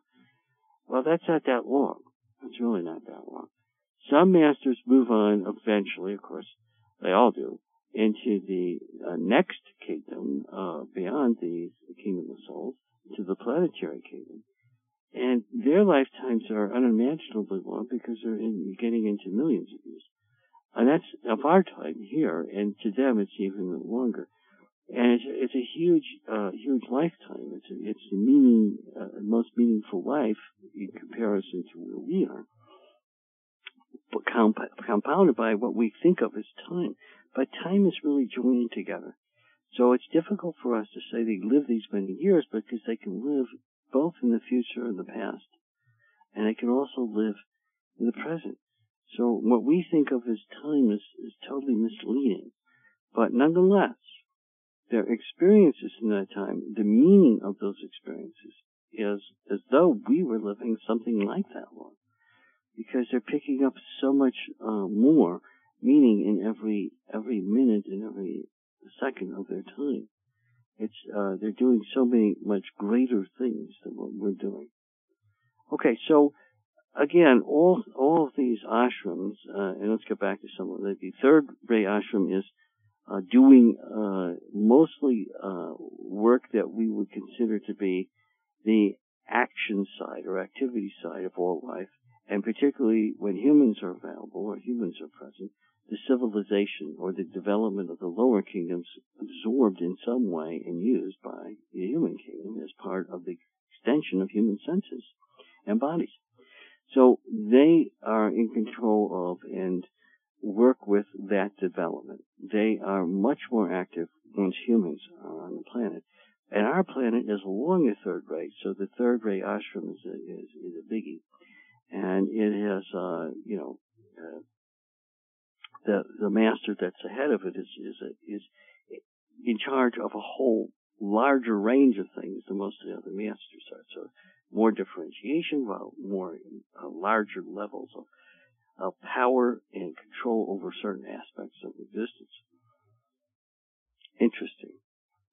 Well, that's not that long. It's really not that long. Some masters move on eventually, of course, they all do, into the uh, next kingdom, uh, beyond the, kingdom of souls, to the planetary kingdom. And their lifetimes are unimaginably long because they're in, getting into millions of years. And that's of our time here, and to them it's even longer and it's it's a huge uh, huge lifetime. It's a, it's the meaning uh, most meaningful life in comparison to where we are, but comp- compounded by what we think of as time. But time is really joining together. So it's difficult for us to say they live these many years because they can live both in the future and the past, and they can also live in the present. So what we think of as time is, is totally misleading. But nonetheless, their experiences in that time, the meaning of those experiences is as though we were living something like that one. Because they're picking up so much uh, more meaning in every every minute and every second of their time. It's uh, they're doing so many much greater things than what we're doing. Okay, so again, all all of these ashrams, uh, and let's get back to some of the, the third ray ashram is uh, doing uh, mostly uh, work that we would consider to be the action side or activity side of all life, and particularly when humans are available or humans are present, the civilization or the development of the lower kingdoms absorbed in some way and used by the human kingdom as part of the extension of human senses and bodies. So they are in control of and work with that development. They are much more active once humans are on the planet. And our planet is along a third ray, so the third ray ashram is a, is, is a biggie. And it has, uh, you know, uh, the the master that's ahead of it is is is in charge of a whole larger range of things than most of the other masters are. So more differentiation, more uh, larger levels of, of power and control over certain aspects of existence. Interesting.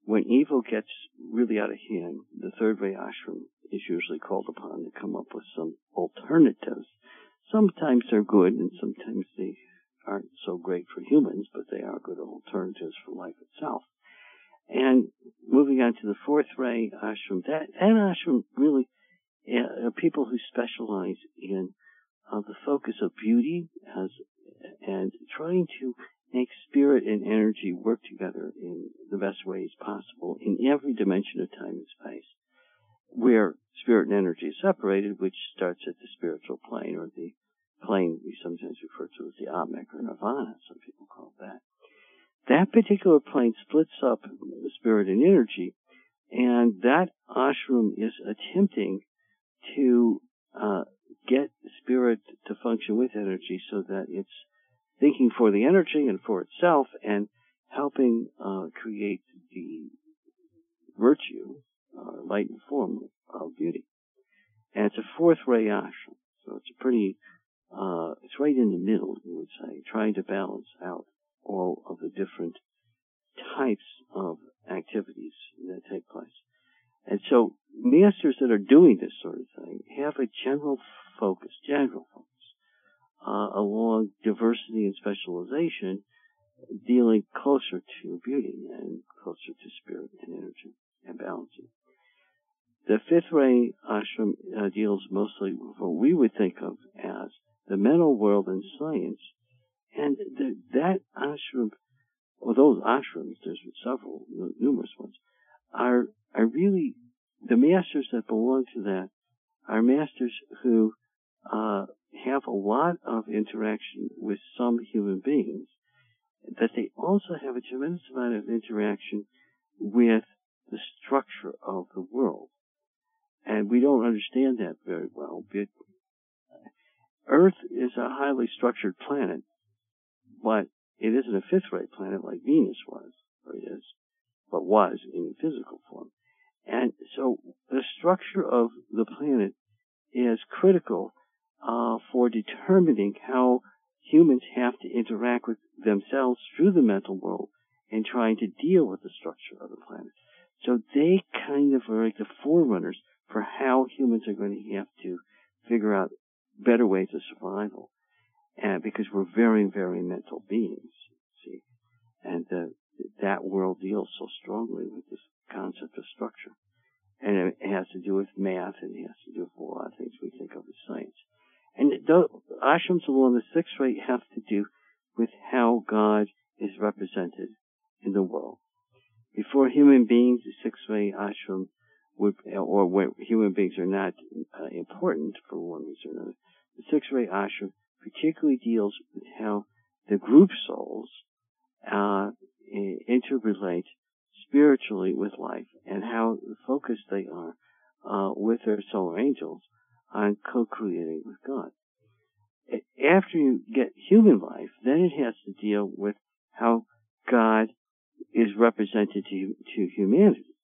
When evil gets really out of hand, the third ray ashram is usually called upon to come up with some alternatives. Sometimes they're good and sometimes they aren't so great for humans, but they are good alternatives for life itself. And moving on to the fourth ray ashram, that, that ashram really uh, people who specialize in uh, the focus of beauty as, and trying to make spirit and energy work together in the best ways possible in every dimension of time and space. Where spirit and energy is separated, which starts at the spiritual plane or the plane we sometimes refer to as the Atmic or Nirvana, some people call it that. That particular plane splits up spirit and energy, and that ashram is attempting to uh, get spirit to function with energy so that it's thinking for the energy and for itself and helping uh, create the virtue, uh, light and form of beauty. And it's a fourth ray ashram, so it's a pretty, uh, it's right in the middle, you would say, trying to balance out all of the different types of activities that take place. And so masters that are doing this sort of thing have a general focus, general focus, uh, along diversity and specialization, dealing closer to beauty and closer to spirit and energy and balancing. The fifth ray ashram uh, deals mostly with what we would think of as the mental world and science, and the, that ashram, or those ashrams, there's several, numerous ones, are are really the masters that belong to that are masters who uh, have a lot of interaction with some human beings, but they also have a tremendous amount of interaction with the structure of the world. And we don't understand that very well. But Earth is a highly structured planet, but it isn't a fifth ray planet like Venus was, or is, but was in physical form. And so the structure of the planet is critical uh, for determining how humans have to interact with themselves through the mental world and trying to deal with the structure of the planet. So they kind of are like the forerunners for how humans are going to have to figure out better ways of survival. And because we're very, very mental beings, see, and uh, that world deals so strongly with this concept of structure. And it has to do with math and it has to do with a lot of things we think of as science. And the ashrams along the sixth ray have to do with how God is represented in the world. Before human beings, the sixth ray ashram would, or where human beings are not uh, important for one reason or another, the sixth ray ashram particularly deals with how the group souls uh, interrelate spiritually with life and how focused they are uh, with their solar angels on co-creating with God. After you get human life, then it has to deal with how God is represented to, to humanity.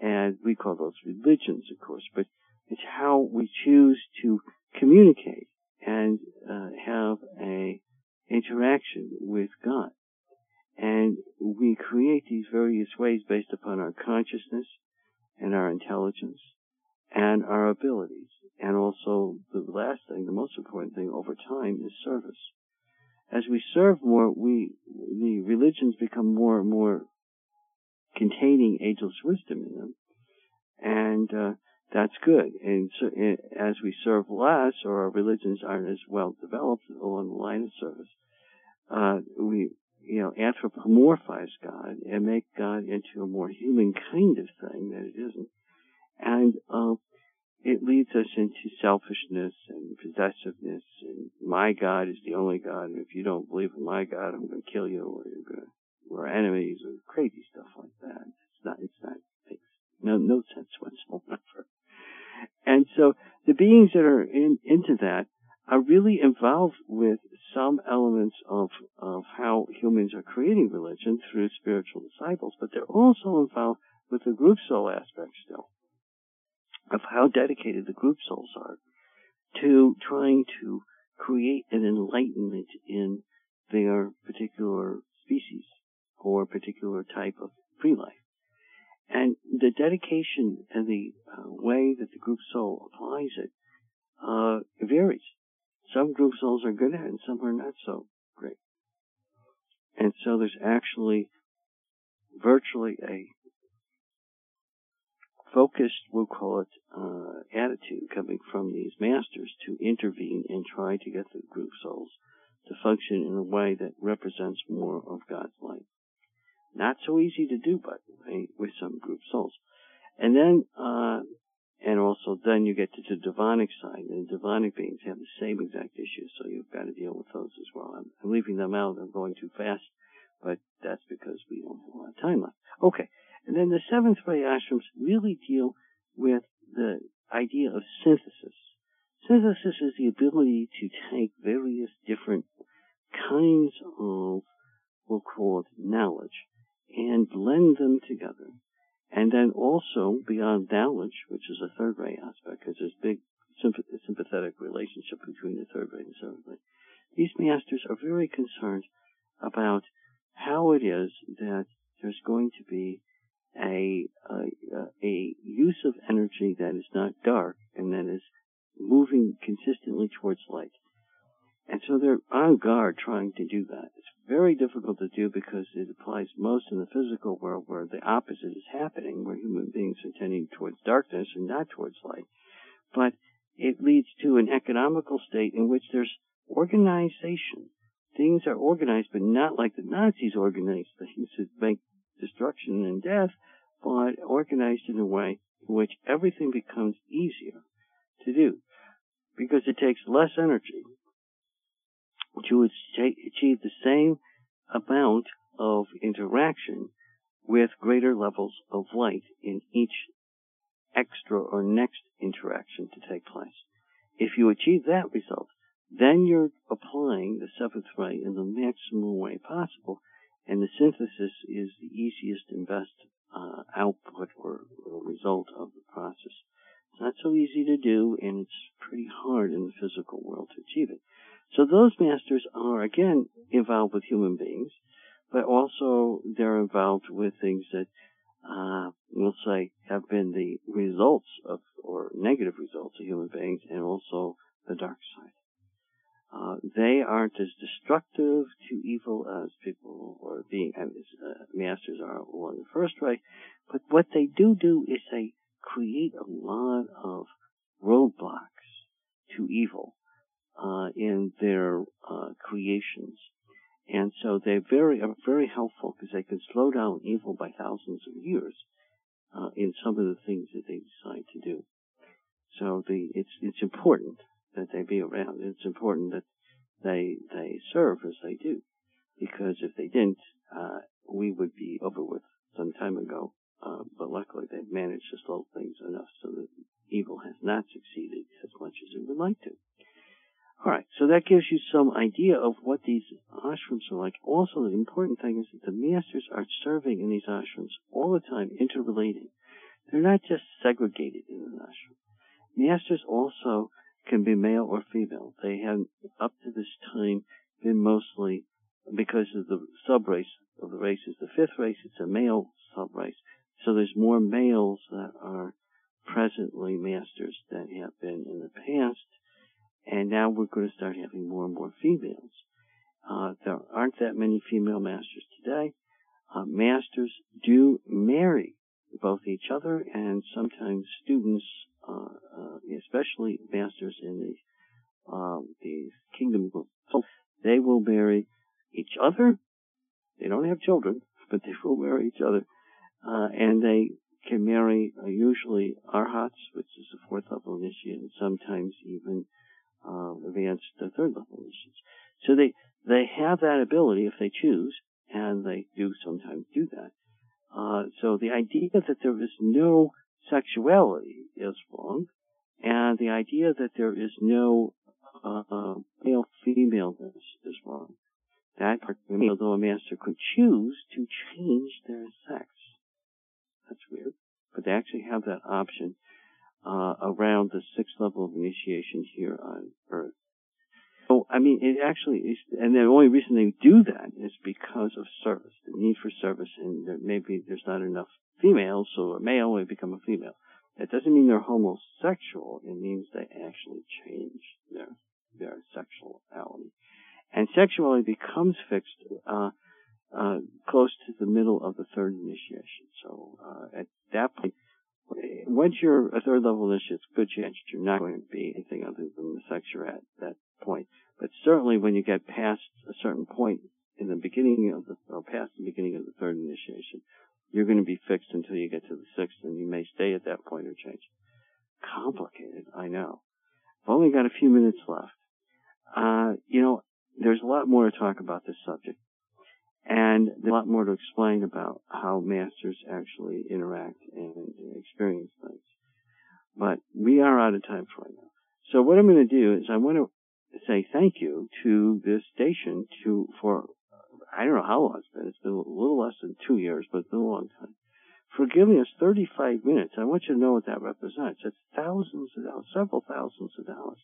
And we call those religions, of course, but it's how we choose to communicate and uh, have a interaction with God. And we create these various ways based upon our consciousness and our intelligence and our abilities. And also the last thing the most important thing over time is service. As we serve more, we the religions become more and more containing ageless wisdom in them, and uh, that's good. And so, as we serve less, or our religions aren't as well developed along the line of service, uh, we you know anthropomorphize God and make God into a more human kind of thing that it isn't, and uh, it leads us into selfishness and possessiveness. And my God is the only God, and if you don't believe in my God, I'm to kill you, or you're going we're enemies, or crazy stuff like that. It's not. It's not. Makes no no sense whatsoever. And so the beings that are in, into that are really involved with some elements of, of how humans are creating religion through spiritual disciples, but they're also involved with the group soul aspect still of how dedicated the group souls are to trying to create an enlightenment in their particular species or particular type of free life. And the dedication and the uh, way that the group soul applies it uh, varies. Some group souls are good at it and some are not so great. And so there's actually virtually a focused, we'll call it, uh, attitude coming from these masters to intervene and try to get the group souls to function in a way that represents more of God's light. Not so easy to do, the way, with some group souls. And then, uh, and also then you get to the demonic side, and the demonic beings have the same exact issues, so you've got to deal with those as well. I'm, I'm leaving them out, I'm going too fast, but that's because we don't have a lot of time left. Okay, and then the seventh ray ashrams really deal with the idea of synthesis. Synthesis is the ability to take various different kinds of, we'll call it knowledge, and blend them together. And then also beyond knowledge, which is a third ray aspect, because there's big sympathetic relationship between the third ray and seventh ray. These masters are very concerned about how it is that there's going to be a, a, a use of energy that is not dark and that is moving consistently towards light. And so they're on guard trying to do that. It's very difficult to do because it applies most in the physical world where the opposite is happening, where human beings are tending towards darkness and not towards light. But it leads to an economical state in which there's organization. Things are organized, but not like the Nazis organized things to make destruction and death, but organized in a way in which everything becomes easier to do because it takes less energy to achieve the same amount of interaction with greater levels of light in each extra or next interaction to take place. If you achieve that result, then you're applying the seventh ray in the maximum way possible, and the synthesis is the easiest and best uh, output or, or result of the process. It's not so easy to do, and it's pretty hard in the physical world to achieve it. So those masters are again involved with human beings, but also they're involved with things that uh, we'll say have been the results of or negative results of human beings, and also the dark side. Uh, they aren't as destructive to evil as people or being as uh, masters are along the first ray, but what they do do is they create a lot of roadblocks to evil uh, in their uh, creations. And so they very are very helpful because they can slow down evil by thousands of years uh, in some of the things that they decide to do. So the it's it's important that they be around. It's important that they they serve as they do, because if they didn't, uh, we would be over with some time ago. Uh, but luckily, they've managed to slow things enough so that evil has not succeeded as much as it would like to. All right, so that gives you some idea of what these ashrams are like. Also, the important thing is that the masters are serving in these ashrams all the time, interrelating. They're not just segregated in an ashram. Masters also can be male or female. They have, up to this time, been mostly, because of the subrace of the races, the fifth race, it's a male subrace. So there's more males that are presently masters than have been in the past and now we're going to start having more and more females. Uh, there aren't that many female masters today. Uh, masters do marry both each other and sometimes students, especially masters in the, um, the kingdom of so they will marry each other. They don't have children, <laughs> but they will marry each other, uh, and they can marry uh, usually arhats, which is the fourth level initiate, and sometimes even uh, advanced uh, third level initiates. So they they have that ability if they choose, and they do sometimes do that. Uh, so the idea that there is no sexuality is wrong, and the idea that there is no uh, male femaleness is wrong. That although a master could choose to change their sex, that's weird, but they actually have that option uh, around the sixth level of initiation here on Earth. So, I mean, it actually is, and the only reason they do that is because of service, the need for service, and maybe there's not enough females, so a male will become a female. That doesn't mean they're homosexual. It means they actually change their their sexuality, and sexuality becomes fixed uh, uh, close to the middle of the third initiation. So uh, at that point, once you're a third level initiate, it's a good chance you're not going to be anything other than the sex you're at that point. But certainly when you get past a certain point in the beginning of the, or past the beginning of the third initiation, you're going to be fixed until you get to the sixth and you may stay at that point or change. Complicated, I know. I've only got a few minutes left. Uh, you know, there's a lot more to talk about this subject. And a lot more to explain about how masters actually interact and experience things. But we are out of time for right now. So what I'm going to do is I want to say thank you to this station to for I don't know how long it's been. It's been a little less than two years, but it's been a long time. For giving us 35 minutes, I want you to know what that represents. It's thousands of dollars, several thousands of dollars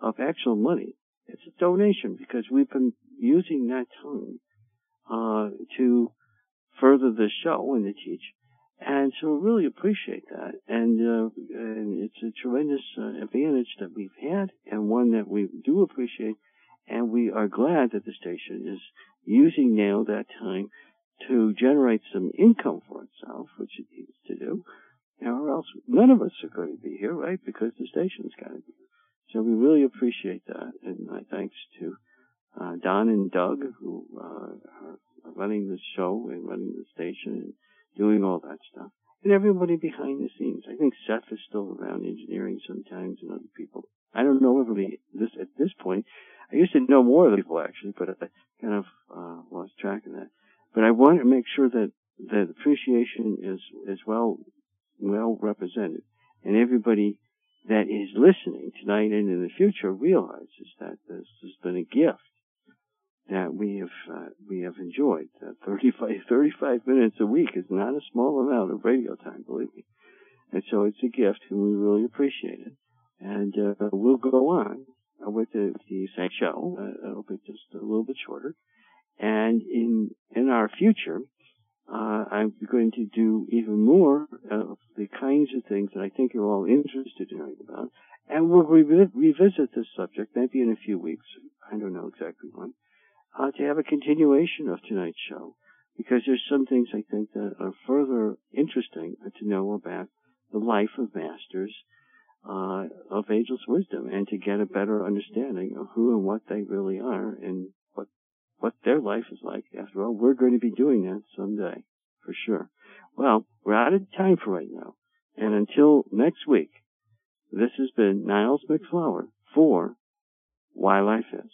of actual money. It's a donation because we've been using that time uh, to further the show and to teach. And so I really appreciate that. And, uh, and it's a tremendous uh, advantage that we've had and one that we do appreciate. And we are glad that the station is using now that time to generate some income for itself, which it needs to do. Or else none of us are going to be here, right? Because the station's got to be. So we really appreciate that. And my thanks to uh, Don and Doug, who uh, are running the show and running the station doing all that stuff. And everybody behind the scenes. I think Seth is still around engineering sometimes and other people. I don't know everybody this at this point. I used to know more of the people actually, but I kind of uh, lost track of that. But I want to make sure that that appreciation is is well well represented, and everybody that is listening tonight and in the future realizes that this has been a gift that we have uh, we have enjoyed. Uh, 35, 35 minutes a week is not a small amount of radio time, believe me. And so it's a gift, and we really appreciate it. And uh, we'll go on with the, the same show. Uh, it'll be just a little bit shorter. And in in our future, uh, I'm going to do even more of the kinds of things that I think you're all interested in hearing about. And we'll re- revisit this subject maybe in a few weeks. I don't know exactly when uh, to have a continuation of tonight's show because there's some things I think that are further interesting to know about the life of masters uh, of ageless wisdom and to get a better understanding of who and what they really are and what what their life is like. After all, we're going to be doing that someday for sure. Well, we're out of time for right now, and until next week, this has been Niles MacFlouer for Why Life Is.